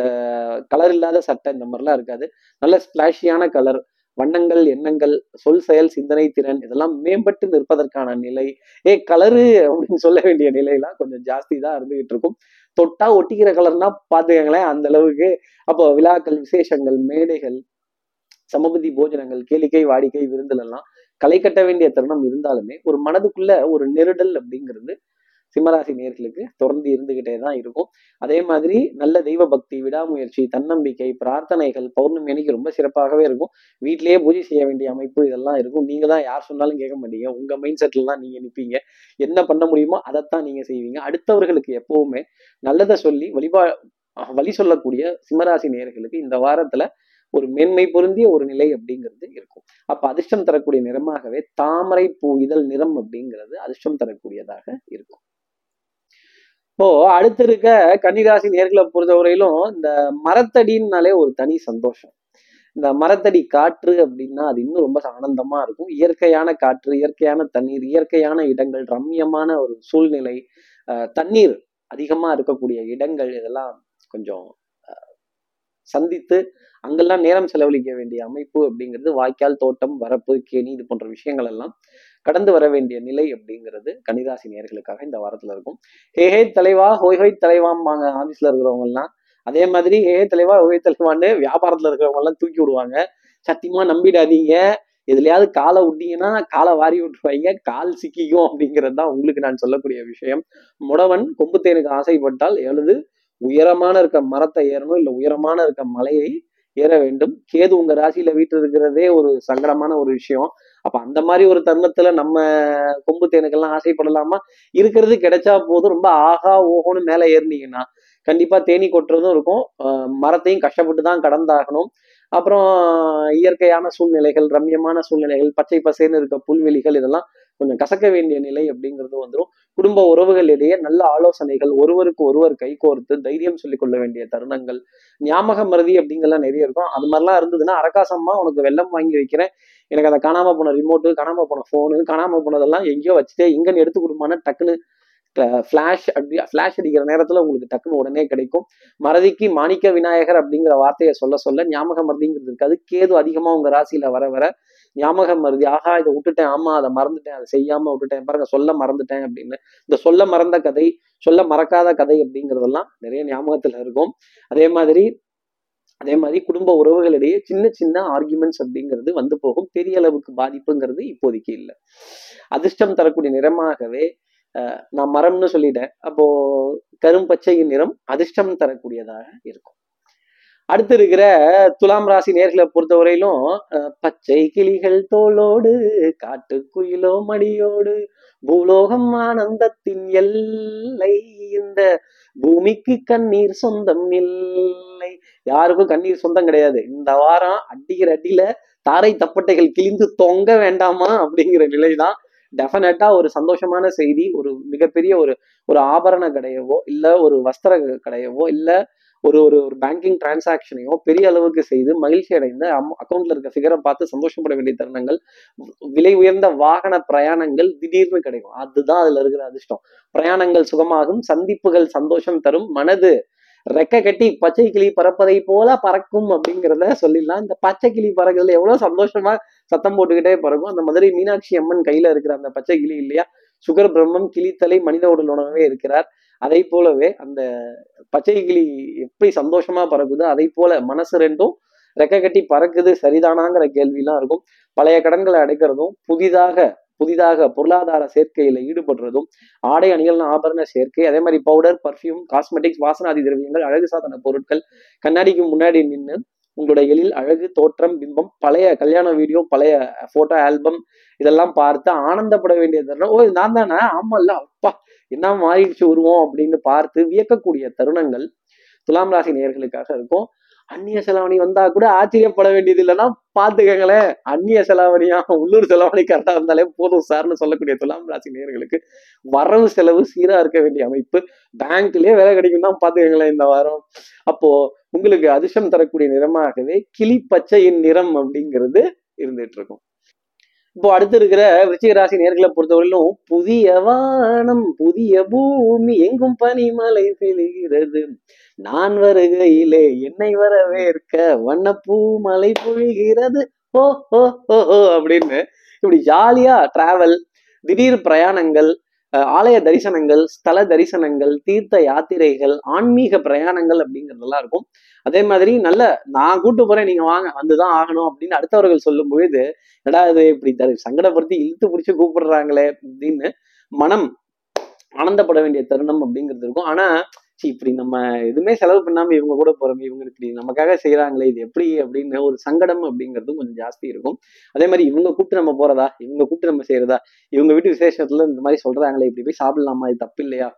Speaker 1: கலர் இல்லாத சட்டை இந்த மாதிரிலாம் இருக்காது. நல்ல ஸ்பிளாஷியான கலர் வண்ணங்கள் எண்ணங்கள் சொல் செயல் சிந்தனை திறன் இதெல்லாம் மேம்பட்டு நிற்பதற்கான நிலை. ஏ கலரு அப்படின்னு சொல்ல வேண்டிய நிலையெல்லாம் கொஞ்சம் ஜாஸ்தி தான் இருந்துகிட்டு இருக்கும். தொட்டா ஒட்டிக்கிற கலர்னா பாத்துக்கங்களேன் அந்த அளவுக்கு. அப்போ விழாக்கள் விசேஷங்கள் மேடைகள் சமபதி போஜனங்கள் கேளிக்கை வாடிக்கை விருந்துல எல்லாம் களை கட்ட வேண்டிய தருணம் இருந்தாலுமே ஒரு மனதுக்குள்ள ஒரு நெருடல் அப்படிங்கிறது சிம்மராசி நேர்களுக்கு தொடர்ந்து இருந்துகிட்டே தான் இருக்கும். அதே மாதிரி நல்ல தெய்வ பக்தி விடாமுயற்சி தன்னம்பிக்கை பிரார்த்தனைகள் பௌர்ணமி அன்னைக்கு ரொம்ப சிறப்பாகவே இருக்கும். வீட்டிலேயே பூஜை செய்ய வேண்டிய அமைப்பு இதெல்லாம் இருக்கும். நீங்க தான் யார் சொன்னாலும் கேட்க மாட்டீங்க. உங்க மைண்ட் செட்ல தான் நீங்க நிற்பீங்க என்ன பண்ண முடியுமோ அதைத்தான் நீங்க செய்வீங்க. அடுத்தவர்களுக்கு எப்பவுமே நல்லதை சொல்லி வழிபா வழி சொல்லக்கூடிய சிம்மராசி நேர்களுக்கு இந்த வாரத்துல ஒரு மேன்மை பொருந்திய ஒரு நிலை அப்படிங்கிறது இருக்கும். அப்ப அதிர்ஷ்டம் தரக்கூடிய நிறமாகவே தாமரை பூ இதழ் நிறம் அப்படிங்கிறது அதிர்ஷ்டம் தரக்கூடியதாக இருக்கும். இப்போ அடுத்து இருக்க கன்னிராசி நேர்களை பொறுத்தவரையிலும் இந்த மரத்தடின்னாலே ஒரு தனி சந்தோஷம். இந்த மரத்தடி காற்று அப்படின்னா அது இன்னும் ரொம்ப ஆனந்தமா இருக்கும். இயற்கையான காற்று இயற்கையான தண்ணீர் இயற்கையான இடங்கள் ரம்யமான ஒரு சூழ்நிலை தண்ணீர் அதிகமா இருக்கக்கூடிய இடங்கள் இதெல்லாம் கொஞ்சம் சந்தித்து அங்கெல்லாம் நேரம் செலவழிக்க வேண்டிய அமைப்பு அப்படிங்கிறது வாய்க்கால் தோட்டம் வரப்பு கேணி இது போன்ற விஷயங்கள் எல்லாம் கடந்து வர வேண்டிய நிலை அப்படிங்கிறது கன்னிராசி நேர்களுக்காக இந்த வாரத்துல இருக்கும். ஹே ஹே தலைவா ஹோய் ஹோய் தலைவாம்பாங்க ஆபீஸ்ல இருக்கிறவங்க எல்லாம் அதே மாதிரி ஹே தலைவா ஹோய் தலைவான்னு வியாபாரத்துல இருக்கிறவங்க எல்லாம் தூக்கி விடுவாங்க. சத்தியமா நம்பிடாதீங்க. எதுலையாவது காலை விட்டீங்கன்னா காலை வாரி விட்டுருவாங்க. கால் சிக்கிக்கும் அப்படிங்கிறது தான் உங்களுக்கு நான் சொல்லக்கூடிய விஷயம். முடவன் கொம்புத்தேனுக்கு ஆசைப்பட்டால் எழுது. உயரமான இருக்க மரத்தை ஏறணும். இல்லை உயரமான இருக்க மலையை ஏற வேண்டும். கேது உங்க ராசியில வீட்டு இருக்கிறதே ஒரு சங்கடமான ஒரு விஷயம். அப்ப அந்த மாதிரி ஒரு தருணத்துல நம்ம கொம்பு தேனுக்கெல்லாம் ஆசைப்படலாமா? இருக்கிறது கிடைச்சா போதும். ரொம்ப ஆகா ஓஹோன்னு மேல ஏறினீங்கன்னா கண்டிப்பா தேனி கொட்டுறதும் இருக்கும். மரத்தையும் கஷ்டப்பட்டு தான் கடந்தாகணும். அப்புறம் இயற்கையான சூழ்நிலைகள் ரம்யமான சூழ்நிலைகள் பச்சை பசேன்னு இருக்க புல்வெளிகள் இதெல்லாம் கொஞ்சம் கசக்க வேண்டிய நிலை அப்படிங்கிறது வந்துடும் குடும்ப உறவுகளிடையே நல்ல ஆலோசனைகள் ஒருவருக்கு ஒருவர் கைகோர்த்து தைரியம் சொல்லிக் கொள்ள வேண்டிய தருணங்கள் ஞாபக மருதி அப்படிங்கெல்லாம் நிறைய இருக்கும். அது மாதிரிலாம் இருந்ததுன்னா அரகாசமா உனக்கு வெள்ளம் வாங்கி வைக்கிறேன். எனக்கு அதை காணாம போன ரிமோட்டு காணாம போன ஃபோனு காணாம போனதெல்லாம் எங்கேயோ வச்சுட்டு இங்கன்னு எடுத்து கொடுமான டக்குன்னு ஃப்ளாஷ் அப்படி ஃப்ளாஷ் அடிக்கிற நேரத்தில் உங்களுக்கு டக்குன்னு உடனே கிடைக்கும். மறதிக்கு மாணிக்க விநாயகர் அப்படிங்கிற வார்த்தையை சொல்ல சொல்ல ஞாபக மருதிங்கிறது இருக்காது கேது அதிகமாக உங்கள் ராசியில வர வர ஞாபக மருதி. ஆஹா இதை விட்டுட்டேன். ஆமா அதை மறந்துட்டேன். அதை செய்யாம விட்டுட்டேன். பாருங்க சொல்ல மறந்துட்டேன் அப்படின்னு. இந்த சொல்ல மறந்த கதை சொல்ல மறக்காத கதை அப்படிங்கிறதெல்லாம் நிறைய ஞாபகத்துல இருக்கும். அதே மாதிரி அதே மாதிரி குடும்ப உறவுகளிடையே சின்ன சின்ன ஆர்குமெண்ட்ஸ் அப்படிங்கிறது வந்து போகும். பெரிய அளவுக்கு பாதிப்புங்கிறது இப்போதைக்கு இல்லை. அதிர்ஷ்டம் தரக்கூடிய நிறமாகவே நான் மரம்னு சொல்லிட்டேன். அப்போ கரும்பச்சையின் நிறம் அதிர்ஷ்டம் தரக்கூடியதாக இருக்கும். அடுத்து இருக்கிற துலாம் ராசி நேர்களை பொறுத்தவரையிலும் பச்சை கிளிகள் தோளோடு காட்டுக்குயிலோ மடியோடு பூலோகம் ஆனந்தத்தின் எல்லை இந்த பூமிக்கு கண்ணீர் சொந்தம் இல்லை. யாருக்கும் கண்ணீர் சொந்தம் கிடையாது. இந்த வாரம் அடிக்கிற அடியில தாரை தப்பட்டைகள் கிழிந்து தொங்க வேண்டாமா அப்படிங்கிற நிலைதான் டெஃபினட்டா ஒரு சந்தோஷமான செய்தி ஒரு மிகப்பெரிய ஒரு ஒரு ஆபரண கடையவோ இல்ல ஒரு வஸ்திர கடையவோ இல்ல ஒரு ஒரு ஒரு பேங்கிங் டிரான்சாக்ஷனையோ பெரிய அளவுக்கு செய்து மகிழ்ச்சி அடைந்த அக்கௌண்ட்ல இருக்க ஃபிகரை பார்த்து சந்தோஷப்பட வேண்டிய தருணங்கள் விலை உயர்ந்த வாகன பிரயாணங்கள் திடீர்னு கிடைக்கும். அதுதான் அதுல இருக்கிற அதிர்ஷ்டம். பிரயாணங்கள் சுகமாகும் சந்திப்புகள் சந்தோஷம் தரும் மனது ரெக்கை கட்டி பச்சை கிளி பறப்பதை போல பறக்கும் அப்படிங்கிறத சொல்லிடலாம். இந்த பச்சை கிளி பறக்கிறதுல எவ்வளவு சந்தோஷமா சத்தம் போட்டுக்கிட்டே பறக்கும். அந்த மதுரை மீனாட்சி அம்மன் கையில இருக்கிற அந்த பச்சை கிளி இல்லையா? சுகர் பிரம்மம் கிளித்தலை மனித உடல் உணவே இருக்கிறார். அதை போலவே அந்த பச்சை கிளி எப்படி சந்தோஷமா பறக்குதோ அதை போல மனசு ரெண்டும் ரெக்கை கட்டி பறக்குது. சரிதானாங்கிற கேள்விலாம் இருக்கும். பழைய கடன்களை அடைக்கிறதும் புதிதாக புதிதாக பொருளாதார சேர்க்கையில ஈடுபடுறதும் ஆடை அணிகள் ஆபரண சேர்க்கை அதே மாதிரி பவுடர் பர்ஃப்யூம் காஸ்மெட்டிக்ஸ் வாசனாதி திரவியங்கள் அழகு சாதன பொருட்கள் கண்ணாடிக்கு முன்னாடி நின்று உங்களோட எழில் அழகு தோற்றம் பிம்பம் பழைய கல்யாண வீடியோ பழைய போட்டோ ஆல்பம் இதெல்லாம் பார்த்து ஆனந்தப்பட வேண்டிய தருணம். ஓ நான் தானே? ஆமல்ல. அப்பா என்ன மாறிடுச்சு உருவம் அப்படின்னு பார்த்து வியக்கக்கூடிய தருணங்கள் துலாம் ராசி நேர்களுக்காக இருக்கும். அந்நிய செலாவணி வந்தா கூட ஆச்சரியப்பட வேண்டியது இல்லைன்னா பாத்துக்கங்களேன் அந்நிய செலாவணியா? உள்ளூர் செலாவணி கரெக்டா இருந்தாலே போதும் சார்னு சொல்லக்கூடிய துலாம் ராசி நேர்களுக்கு வரவு செலவு சீரா இருக்க வேண்டிய அமைப்பு. பேங்க்லயே வேலை கிடைக்கும் தான் பாத்துக்கங்களேன் இந்த வாரம். அப்போ உங்களுக்கு அதிர்ஷ்டம் தரக்கூடிய நிறமாகவே கிளி பச்சையின் நிறம் அப்படிங்கிறது இருந்துட்டு இருக்கும். இப்போ அடுத்து இருக்கிற விருச்சிக ராசி நேர்களை பொறுத்தவரையிலும் புதிய வானம் புதிய பூமி எங்கும் பனிமலை பெய்கிறது. நான் வருகையிலே என்னை வரவேற்க வண்ணப்பூ மலை பொழிகிறது. ஓ ஓ ஹோ ஹோ அப்படின்னு இப்படி ஜாலியா டிராவல் திடீர் பிரயாணங்கள் அஹ் ஆலய தரிசனங்கள் ஸ்தல தரிசனங்கள் தீர்த்த யாத்திரைகள் ஆன்மீக பிரயாணங்கள் அப்படிங்கிறதெல்லாம் இருக்கும். அதே மாதிரி நல்ல நான் கூட்டு போறேன் நீங்க வாங்க வந்துதான் ஆகணும் அப்படின்னு அடுத்தவர்கள் சொல்லும் பொழுது எடா இது இப்படி தரு சங்கடப்படுத்தி இழுத்து பிடிச்சி கூப்பிடுறாங்களே அப்படின்னு மனம் ஆனந்தப்பட வேண்டிய தருணம் அப்படிங்கிறது இருக்கும். ஆனா சீ, இப்படி நம்ம எதுவுமே செலவு பண்ணாம இவங்க கூட போறோம் இவங்க இப்படி நமக்காக செய்யறாங்களே இது எப்படி அப்படின்னு ஒரு சங்கடம் அப்படிங்கிறது கொஞ்சம் ஜாஸ்தி இருக்கும். அதே மாதிரி இவங்க கூப்பிட்டு நம்ம போறதா இவங்க கூப்பிட்டு நம்ம செய்யறதா இவங்க வீட்டு விசேஷத்துல இந்த மாதிரி சொல்றாங்களே இப்படி போய் சாப்பிடலாமா இது தப்பு இல்லையா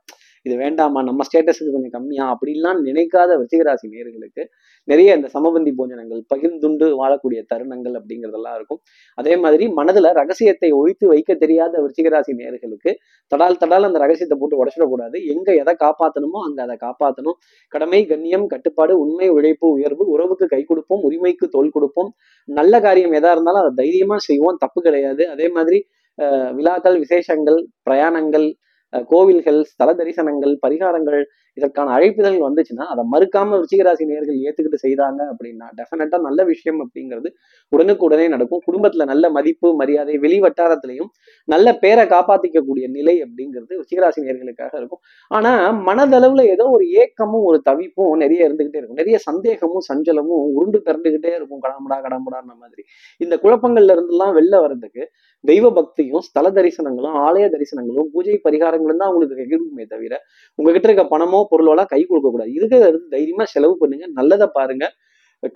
Speaker 1: இது வேண்டாமா நம்ம ஸ்டேட்டஸுக்கு கொஞ்சம் கம்மியா அப்படிலாம் நினைக்காத விருச்சிகராசி நேர்களுக்கு நிறைய இந்த சமபந்தி போஜனங்கள் பகிர்ந்துண்டு வாழக்கூடிய தருணங்கள் அப்படிங்கிறதெல்லாம் இருக்கும். அதே மாதிரி மனதுல ரகசியத்தை ஒழித்து வைக்க தெரியாத விருச்சிகராசி நேர்களுக்கு தடால் தடால் அந்த ரகசியத்தை போட்டு உடச்சிடக்கூடாது. எங்க எதை காப்பாற்றணுமோ அங்க அதை காப்பாற்றணும் கடமை கண்ணியம் கட்டுப்பாடு உண்மை உழைப்பு உயர்வு உறவுக்கு கை கொடுப்போம் உரிமைக்கு தோல் கொடுப்போம். நல்ல காரியம் எதா இருந்தாலும் அதை தைரியமா செய்வோம் தப்பு கிடையாது. அதே மாதிரி விழாக்கள் விசேஷங்கள் பிரயாணங்கள் கோவில்கள் ஸ்தல தரிசனங்கள் பரிகாரங்கள் இதற்கான அழைப்புதல் வந்துச்சுன்னா அதை மறுக்காம ரிச்சிகராசி நேர்கள் ஏத்துக்கிட்டு செய்தாங்க அப்படின்னா டெஃபினட்டா நல்ல விஷயம் அப்படிங்கிறது உடனுக்கு உடனே நடக்கும். குடும்பத்துல நல்ல மதிப்பு மரியாதை வெளி வட்டாரத்திலையும் நல்ல பேரை காப்பாத்திக்கக்கூடிய நிலை அப்படிங்கிறது ரிச்சிகராசி நேர்களுக்காக இருக்கும். ஆனா மனதளவுல ஏதோ ஒரு ஏக்கமும் ஒரு தவிப்பும் நிறைய இருந்துகிட்டே இருக்கும். நிறைய சந்தேகமும் சஞ்சலமும் உருண்டு பிறண்டுகிட்டே இருக்கும். கடமுடா கடமுடான்ற மாதிரி. இந்த குழப்பங்கள்ல இருந்தெல்லாம் வெளில வர்றதுக்கு தெய்வ பக்தியும் ஸ்தல தரிசனங்களும் ஆலய தரிசனங்களும் பூஜை பரிகாரங்களும் தான் உங்களுக்கு இருக்குமே தவிர உங்ககிட்ட இருக்க பணமோ பொருளோலாம் கை கொடுக்க கூடாது. இருக்கிறத எடுத்து தைரியமா செலவு பண்ணுங்க. நல்லதை பாருங்க.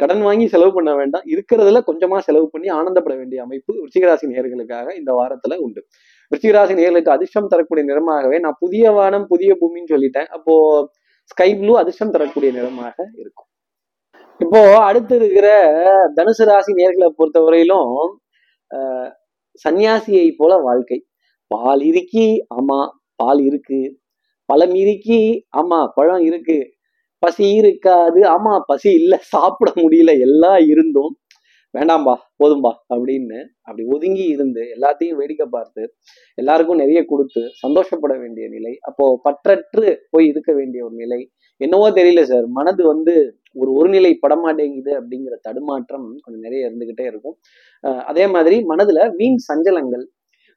Speaker 1: கடன் வாங்கி செலவு பண்ண வேண்டாம். இருக்கிறதுல கொஞ்சமா செலவு பண்ணி ஆனந்தப்பட வேண்டிய அமைப்பு விருச்சிகராசி நேர்களுக்காக இந்த வாரத்துல உண்டு. விருச்சிகராசி நேர்களுக்கு அதிர்ஷ்டம் தரக்கூடிய நிறமாகவே நான் புதிய வானம் புதிய பூமின்னு சொல்லிட்டேன். அப்போ ஸ்கை ப்ளூ அதிர்ஷ்டம் தரக்கூடிய நிறமாக இருக்கும். இப்போ அடுத்து இருக்கிற தனுசு ராசி நேர்களை பொறுத்தவரையிலும் ஆஹ், சன்னியாசியை போல வாழ்க்கை. பால் இருக்கி ஆமா பால் இருக்கு. பழம் இருக்கி ஆமா பழம் இருக்கு. பசி இருக்காது. ஆமா பசி இல்லை சாப்பிட முடியல எல்லாம் இருந்தும். வேண்டாம்பா போதும்பா அப்படின்னு அப்படி ஒதுங்கி இருந்து எல்லாத்தையும் வேடிக்கை பார்த்து எல்லாருக்கும் நிறைய கொடுத்து சந்தோஷப்பட வேண்டிய நிலை அப்போ பற்றற்று போய் இருக்க வேண்டிய ஒரு நிலை. என்னவோ தெரியல சார் மனது வந்து ஒரு ஒருநிலை படமாட்டேங்குது அப்படிங்கிற தடுமாற்றம் கொஞ்சம் நிறைய இருந்துகிட்டே இருக்கும். அதே மாதிரி மனதுல வீண் சஞ்சலங்கள்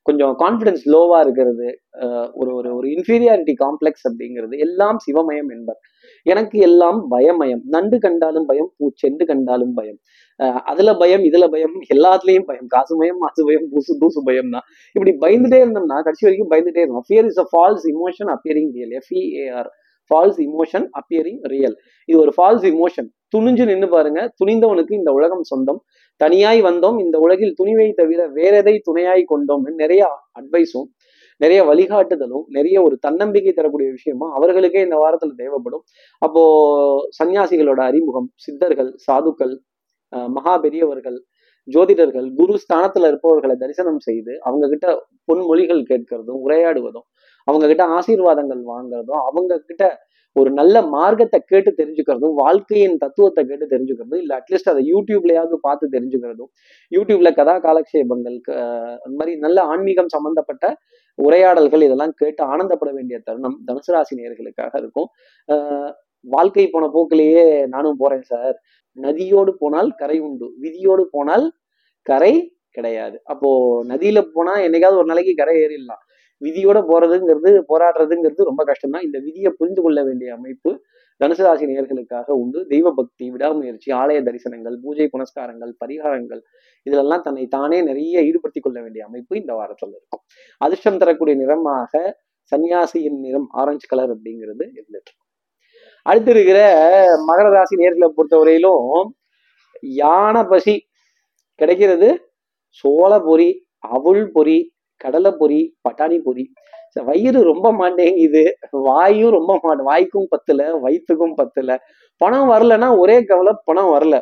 Speaker 1: கொஞ்சம் கான்ஃபிடன்ஸ் லோவா இருக்கிறது ஒரு ஒரு ஒரு இன்ஃபீரியாரிட்டி காம்ப்ளெக்ஸ் அப்படிங்கிறது எல்லாம் சிவமயம் என்பர். எனக்கு எல்லாம் பயமயம். நண்டு கண்டாலும் பயம் பூச்செண்டு கண்டாலும் பயம். அதுல பயம் இதுல பயம் எல்லாத்துலயும் பயம். காசு பயம் மாசு பயம் பூசு தூசு பயம்னா. இப்படி பயந்துட்டே இருந்தோம்னா கடைசி வரைக்கும் பயந்துட்டே இருந்தோம். Fear is a false emotion appearing real F E A R false emotion appearing real இது ஒரு ஃபால்ஸ் இமோஷன் துணிஞ்சு நின்று பாருங்க. துணிந்தவனுக்கு இந்த உலகம் சொந்தம். தனியாய் வந்தோம். இந்த உலகில் துணிவை தவிர வேற எதை துணையாய் கொண்டோம்னு நிறைய அட்வைஸும் நிறைய வழிகாட்டுதலும் நிறைய ஒரு தன்னம்பிக்கை தரக்கூடிய விஷயமும் அவர்களுக்கே இந்த வாரத்துல தேவைப்படும். அப்போ சன்னியாசிகளோட அறிமுகம் சித்தர்கள் சாதுக்கள் மகா பெரியவர்கள் ஜோதிடர்கள் குரு ஸ்தானத்துல இருப்பவர்களை தரிசனம் செய்து அவங்க கிட்ட பொன்மொழிகள் கேட்கறதும் உரையாடுவதும் அவங்க கிட்ட ஆசீர்வாதங்கள் வாங்குறதும் அவங்க கிட்ட ஒரு நல்ல மார்க்கத்தை கேட்டு தெரிஞ்சுக்கிறதும் வாழ்க்கையின் தத்துவத்தை கேட்டு தெரிஞ்சுக்கிறதும் இல்லை அட்லீஸ்ட் அதை யூடியூப்லயாவது பார்த்து தெரிஞ்சுக்கிறதும் யூடியூப்ல கதா காலக்ஷேபங்கள் அந்த மாதிரி நல்ல ஆன்மீகம் சம்பந்தப்பட்ட உரையாடல்கள் இதெல்லாம் கேட்டு ஆனந்தப்பட வேண்டிய தருணம் தனுசு ராசி நேர்களுக்காக இருக்கும். வாழ்க்கை போன போக்கிலேயே நானும் போறேன் சார். நதியோடு போனால் கரை உண்டு. விதியோடு போனால் கரை கிடையாது. அப்போ நதியில போனா என்னைக்காவது ஒரு நாளைக்கு கரை ஏறிடலாம். விதியோட போறதுங்கிறது போராடுறதுங்கிறது ரொம்ப கஷ்டம் தான் இந்த விதியை புரிந்து கொள்ள வேண்டிய அமைப்பு தனுசு ராசி உண்டு. தெய்வ பக்தி விடாமுயற்சி ஆலய தரிசனங்கள் பூஜை புனஸ்காரங்கள் பரிகாரங்கள் இதிலெல்லாம் தன்னை தானே நிறைய ஈடுபடுத்திக் கொள்ள வேண்டிய அமைப்பு இந்த வாரத்தில் இருக்கும். அதிர்ஷ்டம் தரக்கூடிய நிறமாக சன்னியாசியின் நிறம் ஆரஞ்சு கலர் அப்படிங்கிறது இருந்துட்டு அடுத்து இருக்கிற மகர ராசி நேர்களை பொறுத்தவரையிலும் யானை பசி கிடைக்கிறது சோள பொறி அவுள் பொறி கடலை பொரி பட்டாணி பொரி வயிறு ரொம்ப மாட்டேங்குது. வாயும் ரொம்ப மா வாய்க்கும் பத்தல வயிற்றுக்கும் பத்தல. பணம் வரலன்னா ஒரே கவலை பணம் வரல.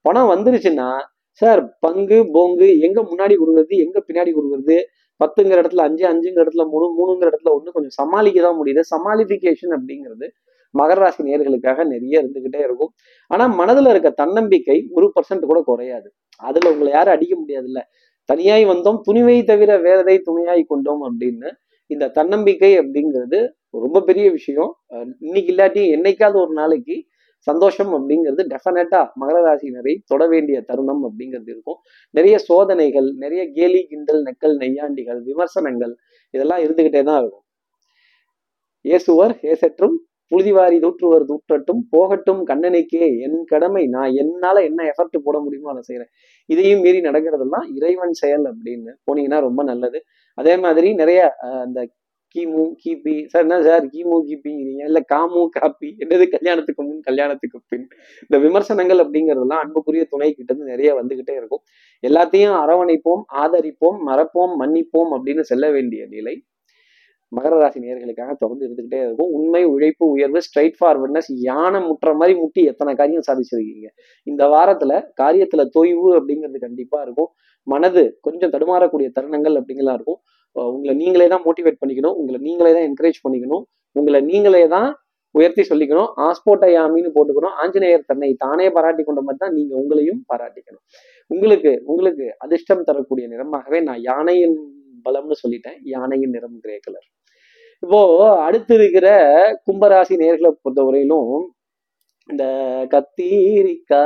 Speaker 1: பணம் வந்துருச்சுன்னா சார் பங்கு போங்கு எங்க முன்னாடி கொடுக்குறது எங்க பின்னாடி கொடுக்குறது? பத்துங்கிற இடத்துல அஞ்சு அஞ்சுங்கிற இடத்துல மூணு மூணுங்கிற இடத்துல ஒன்று கொஞ்சம் சமாளிக்க தான் முடியுது. சமாளிஃபிகேஷன் அப்படிங்கிறது மகர ராசி நேர்களுக்காக நிறைய இருந்துகிட்டே இருக்கும். ஆனா மனதுல இருக்க தன்னம்பிக்கை ஒரு பர்சன்ட் கூட குறையாது. அதுல உங்களை யாரும் அடிக்க முடியாதுல்ல. தனியாய் வந்தோம் துணிவை தவிர வேற எதை துணையாய் கொண்டோம் அப்படின்னு இந்த தன்னம்பிக்கை அப்படிங்கிறது ரொம்ப பெரிய விஷயம். இன்னைக்கு இல்லாட்டி என்னைக்காவது ஒரு நாளைக்கு சந்தோஷம் அப்படிங்கிறது டெஃபினட்டா மகர ராசினரை தொட வேண்டிய தருணம் அப்படிங்கிறது இருக்கும். நிறைய சோதனைகள் நிறைய கேலி கிண்டல் நெக்கல் நெய்யாண்டிகள் விமர்சனங்கள் இதெல்லாம் இருந்துகிட்டே தான் இருக்கும். ஏசுவர் ஏசற்றும் புழுதிவாரி தூற்றுவர் தூற்றட்டும் போகட்டும் கண்ணனுக்கே. என் கடமை நான் என்னால என்ன எஃபர்ட் போட முடியுமோ அதை செய்யறேன் இதையும் மீறி நடக்கிறதெல்லாம் இறைவன் செயல் அப்படின்னு போனீங்கன்னா ரொம்ப நல்லது. அதே மாதிரி நிறைய அந்த கிமு கிபி சார் என்ன சார் கிமு கிபிங்கிறீங்க இல்ல காமு காப்பி என்னது கல்யாணத்துக்கு முன் கல்யாணத்துக்கு பின். இந்த விமர்சனங்கள் அப்படிங்கிறதெல்லாம் அன்புக்குரிய துணை கிட்ட இருந்து நிறைய வந்துகிட்டே இருக்கும். எல்லாத்தையும் அரவணைப்போம் ஆதரிப்போம் மறப்போம் மன்னிப்போம் அப்படின்னு செல்ல வேண்டிய நிலை. மகர ராசி நேர்களுக்காக தொடர்ந்து இருந்துகிட்டே இருக்கும். உண்மை உழைப்பு உயர்வு ஸ்ட்ரைட் ஃபார்வர்ட்னஸ் யானை முட்டுற மாதிரி முட்டி எத்தனை காரியம் சாதிச்சிருக்கீங்க. இந்த வாரத்துல காரியத்துல தொய்வு அப்படிங்கிறது கண்டிப்பா இருக்கும். மனது கொஞ்சம் தடுமாறக்கூடிய தருணங்கள் அப்படிங்கலாம் இருக்கும். உங்களை நீங்களே தான் மோட்டிவேட் பண்ணிக்கணும். உங்களை நீங்களே தான் என்கரேஜ் பண்ணிக்கணும். உங்களை நீங்களே தான் உயர்த்தி சொல்லிக்கணும். ஆஸ்போட்டயாமின்னு போட்டுக்கணும். ஆஞ்சநேயர் தன்னை தானே பாராட்டி கொண்ட மாதிரி தான் நீங்க உங்களையும் பாராட்டிக்கணும். உங்களுக்கு உங்களுக்கு அதிர்ஷ்டம் தரக்கூடிய நிறமாகவே நான் யானையின் பலம்னு சொல்லிட்டேன். யானையின் நிறம் கிரே கலர். இப்போ அடுத்து இருக்கிற கும்பராசி நேர்களை பொறுத்தவரையிலும் இந்த கத்தீரிக்கா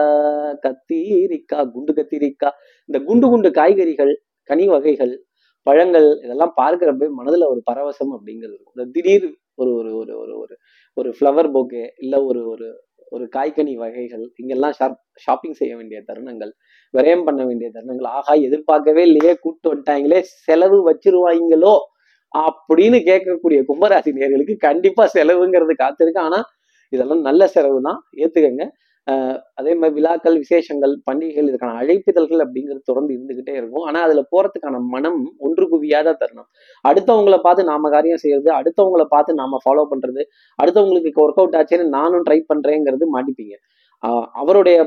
Speaker 1: கத்தீரிக்கா குண்டு கத்தீரிக்கா இந்த குண்டு குண்டு காய்கறிகள் கனி வகைகள் பழங்கள் இதெல்லாம் பார்க்குறப்ப மனதில் ஒரு பரவசம் அப்படிங்கிறது இருக்கும். இந்த திடீர் ஒரு ஒரு ஒரு ஒரு ஒரு ஒரு ஃப்ளவர் போக்கே இல்லை ஒரு ஒரு ஒரு காய்கனி வகைகள் இங்கெல்லாம் ஷாப் ஷாப்பிங் செய்ய வேண்டிய தருணங்கள் விரயம் பண்ண வேண்டிய தருணங்கள் ஆகா எதிர்பார்க்கவே இல்லையே கூப்பிட்டு வந்துட்டாங்களே செலவு வச்சிருவாங்களோ அப்படின்னு கேட்கக்கூடிய கும்பராசி நேர்களுக்கு கண்டிப்பா செலவுங்கிறது காத்திருக்கு. ஆனா இதெல்லாம் நல்ல செலவு தான் ஏத்துக்கங்க அதே மாதிரி விழாக்கள் விசேஷங்கள் பண்டிகைகள் இதுக்கான அழைப்பிதழ்கள் அப்படிங்கிறது தொடர்ந்து இருந்துகிட்டே இருக்கும். ஆனா அதுல போறதுக்கான மனம் ஒன்று குவியாத தருணம். அடுத்தவங்களை பார்த்து நாம காரியம் செய்யறது அடுத்தவங்கள பார்த்து நாம ஃபாலோ பண்றது அடுத்தவங்களுக்கு ஒர்க் அவுட் ஆச்சுன்னு நானும் ட்ரை பண்றேங்கிறது மாட்டிப்பீங்க. அவருடைய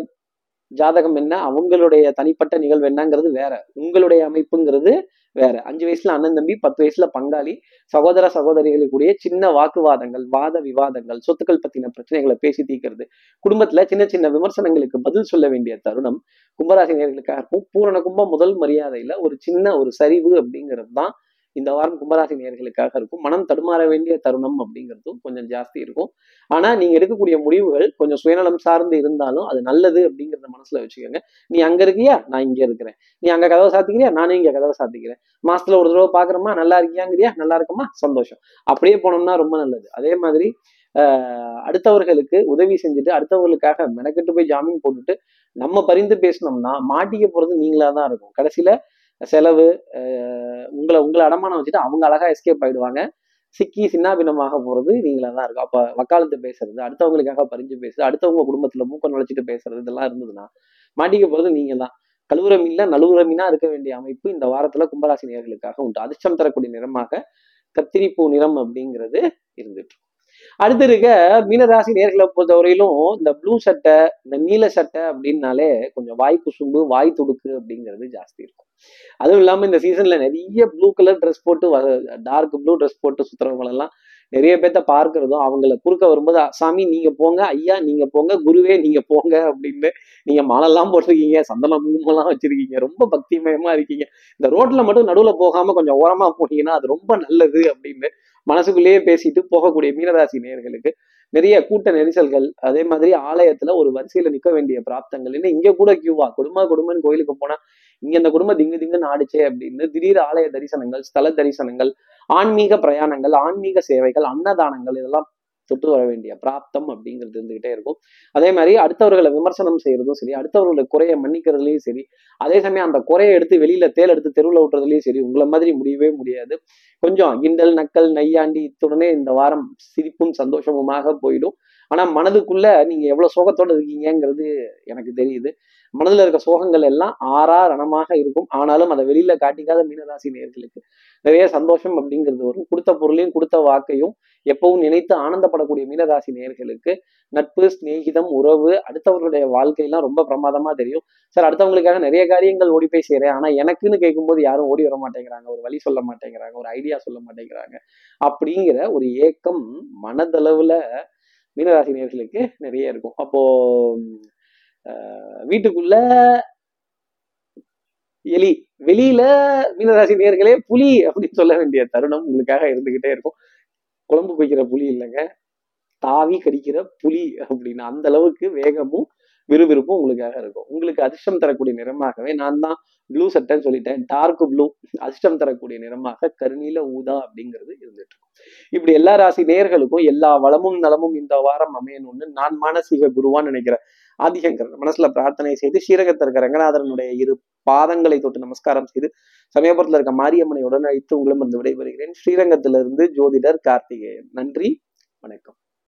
Speaker 1: ஜாதகம் என்ன? அவங்களுடைய தனிப்பட்ட நிகழ்வு என்னங்கிறது வேற. உங்களுடைய அமைப்புங்கிறது வேற. அஞ்சு வயசுல அண்ணன் தம்பி பத்து வயசுல பங்காளி சகோதர சகோதரிகளுக்குடைய சின்ன வாக்குவாதங்கள் வாத விவாதங்கள் சொத்துக்கள் பத்தின பிரச்சனைகளை பேசி தீர்க்கிறது. குடும்பத்துல சின்ன சின்ன விமர்சனங்களுக்கு பதில் சொல்ல வேண்டிய தருணம் கும்பராசனியர்களுக்காக இருக்கும் பூரண கும்பம் முதல் மரியாதையில ஒரு சின்ன ஒரு சரிவு அப்படிங்கிறது தான் இந்த வாரம் கும்பராசி நேர்களுக்காக இருக்கும். மனம் தடுமாற வேண்டிய தருணம் அப்படிங்கிறதும் கொஞ்சம் ஜாஸ்தி இருக்கும். ஆனா நீங்க எடுக்கக்கூடிய முடிவுகள் கொஞ்சம் சுயநலம் சார்ந்து இருந்தாலும் அது நல்லது அப்படிங்கிறத மனசுல வச்சுக்கோங்க. நீ அங்க இருக்கியா? நான் இங்க இருக்கிறேன். நீ அங்க கதவை சாத்திக்கிறியா? நானும் இங்க கதவை சாத்திக்கிறேன். மாசத்துல ஒரு தடவை பாக்குறோமா? நல்லா இருக்கியாங்கிறியா? நல்லா இருக்குமா? சந்தோஷம். அப்படியே போனோம்னா ரொம்ப நல்லது. அதே மாதிரி ஆஹ் அடுத்தவர்களுக்கு உதவி செஞ்சுட்டு அடுத்தவர்களுக்காக மெனக்கெட்டு போய் ஜாமீன் போட்டுட்டு நம்ம பரிந்து பேசினோம்னா மாட்டிக்க போறது நீங்களா தான் இருக்கும். கடைசியில செலவு உங்களை உங்களை அடமானம் வச்சுட்டு அவங்க அழகாக எஸ்கேப் ஆகிடுவாங்க சிக்கி சின்னாபின்னமாக போகிறது நீங்களாக தான் இருக்கும். அப்போ வக்காலத்து பேசுறது அடுத்தவங்களுக்காக பறிஞ்சு பேசுறது அடுத்தவங்க குடும்பத்தில் மூக்கம் நுழைச்சிட்டு பேசுறது இதெல்லாம் இருந்ததுன்னா மாட்டிக்க போகிறது நீங்கள் தான். கழுவுற மீன்ல நழுவுற மீனா இருக்க வேண்டிய அமைப்பு இந்த வாரத்தில் கும்பராசி நேர்களுக்காக உண்டு. அதிர்ஷ்டம் தரக்கூடிய நிறமாக கத்திரிப்பூ நிறம் அப்படிங்கிறது இருந்துட்டு அடுத்து இருக்க மீனராசி நேர்களை பொறுத்தவரையிலும் இந்த ப்ளூ சட்டை இந்த நீல சட்டை அப்படின்னாலே கொஞ்சம் வாய் குசும்பு வாய் துடுக்கு அப்படிங்கிறது ஜாஸ்தி இருக்கும். அதுவும் இல்லாம இந்த சீசன்ல நிறைய ப்ளூ கலர் ட்ரெஸ் போட்டு டார்க் ப்ளூ ட்ரெஸ் போட்டு சுத்துறவங்களெல்லாம் நிறைய பேர்த்த பார்க்கிறதும் அவங்கள குறுக்க வரும்போது சாமி நீங்க போங்க ஐயா நீங்க போங்க குருவே நீங்க போங்க அப்படின்னு நீங்க மாலெல்லாம் போட்டிருக்கீங்க சந்தன குங்குமம்லாம் வச்சிருக்கீங்க ரொம்ப பக்திமயமா இருக்கீங்க. இந்த ரோட்ல மட்டும் நடுவுல போகாம கொஞ்சம் ஓரமா போனீங்கன்னா அது ரொம்ப நல்லது அப்படின்னு மனசுக்குள்ளேயே பேசிட்டு போகக்கூடிய மீனராசி நேர்களுக்கு நிறைய கூட்ட நெரிசல்கள் அதே மாதிரி ஆலயத்துல ஒரு வரிசையில நிக்க வேண்டிய பிராப்தங்கள். இல்லை இங்க கூட கியூவா குடும்ப குடும்பம் கோயிலுக்கு போனா இங்க இந்த குடும்பம் திங்கு திங்குன்னு ஆடிச்சே அப்படின்னு திடீர் ஆலய தரிசனங்கள் ஸ்தல தரிசனங்கள் ஆன்மீக பிரயாணங்கள் ஆன்மீக சேவைகள் அன்னதானங்கள் இதெல்லாம் தொட்டு வர வேண்டிய பிராப்தம் அப்படிங்கிறது இருந்துகிட்டே இருக்கும். அதே மாதிரி அடுத்தவர்களை விமர்சனம் செய்யறதும் சரி அடுத்தவர்களை குறைய மன்னிக்கிறதுலையும் சரி அதே சமயம் அந்த குறையை எடுத்து வெளியில தேல் எடுத்து தெருவில் விட்டுறதுலயும் சரி உங்களை மாதிரி முடியவே முடியாது. கொஞ்சம் கிண்டல் நக்கல் நையாண்டி இத்துடனே இந்த வாரம் சிரிப்பும் சந்தோஷமுமாக போயிடும். ஆனா மனதுக்குள்ள நீங்க எவ்வளவு சோகத்தோட இருக்கீங்கங்கிறது எனக்கு தெரியுது. மனதுல இருக்க சோகங்கள் எல்லாம் ஆறா ரணமாக இருக்கும். ஆனாலும் அதை வெளியில காட்டிக்காத மீனராசி நேர்களுக்கு நிறைய சந்தோஷம் அப்படிங்கிறது வரும். கொடுத்த பொருளையும் கொடுத்த வாக்கையும் எப்பவும் நினைத்து ஆனந்தப்படக்கூடிய மீனராசி நேர்களுக்கு நட்பு சிநேகிதம் உறவு அடுத்தவர்களுடைய வாழ்க்கையெல்லாம் ரொம்ப பிரமாதமா தெரியும். சார் அடுத்தவங்களுக்காக நிறைய காரியங்கள் ஓடி போய் செய்றேன் ஆனா எனக்குன்னு கேட்கும்போது யாரும் ஓடி வர மாட்டேங்கிறாங்க. ஒரு வழி சொல்ல மாட்டேங்கிறாங்க. ஒரு ஐடியா சொல்ல மாட்டேங்கிறாங்க. அப்படிங்கிற ஒரு ஏக்கம் மனதளவுல மீனராசி நேர்களுக்கு நிறைய இருக்கும். அப்போ வீட்டுக்குள்ள எலி வெளியில மீனராசி நேர்களே புலி அப்படின்னு சொல்ல வேண்டிய தருணம் உங்களுக்காக இருந்துகிட்டே இருக்கும். குழம்பு வைக்கிற புலி இல்லைங்க. தாவி கடிக்கிற புலி அப்படின்னு அந்த அளவுக்கு வேகமும் விறுவிறுப்பும் உங்களுக்காக இருக்கும். உங்களுக்கு அதிர்ஷ்டம் தரக்கூடிய நிறமாகவே நான் தான் ப்ளூ சட்டைன்னு சொல்லிட்டேன். டார்க் ப்ளூ அதிர்ஷ்டம் தரக்கூடிய நிறமாக கருநீல ஊதா அப்படிங்கிறது இருந்துட்டு இருக்கும். இப்படி எல்லா ராசி நேர்களுக்கும் எல்லா வளமும் நலமும் இந்த வாரம் அமையணும்னு நான் மானசீக குருவான்னு நினைக்கிறேன். ஆதிகங்கரன் மனசுல பிரார்த்தனை செய்து ஸ்ரீரங்கத்தில் இருக்க ரங்கநாதரனுடைய இரு பாதங்களை தொட்டு நமஸ்காரம் செய்து சமயபுரத்தில் இருக்க மாரியம்மனை உடன் அழைத்து உங்களும் வந்து விடைபெறுகிறேன். ஸ்ரீரங்கத்திலிருந்து ஜோதிடர் கார்த்திகேயன். நன்றி. வணக்கம்.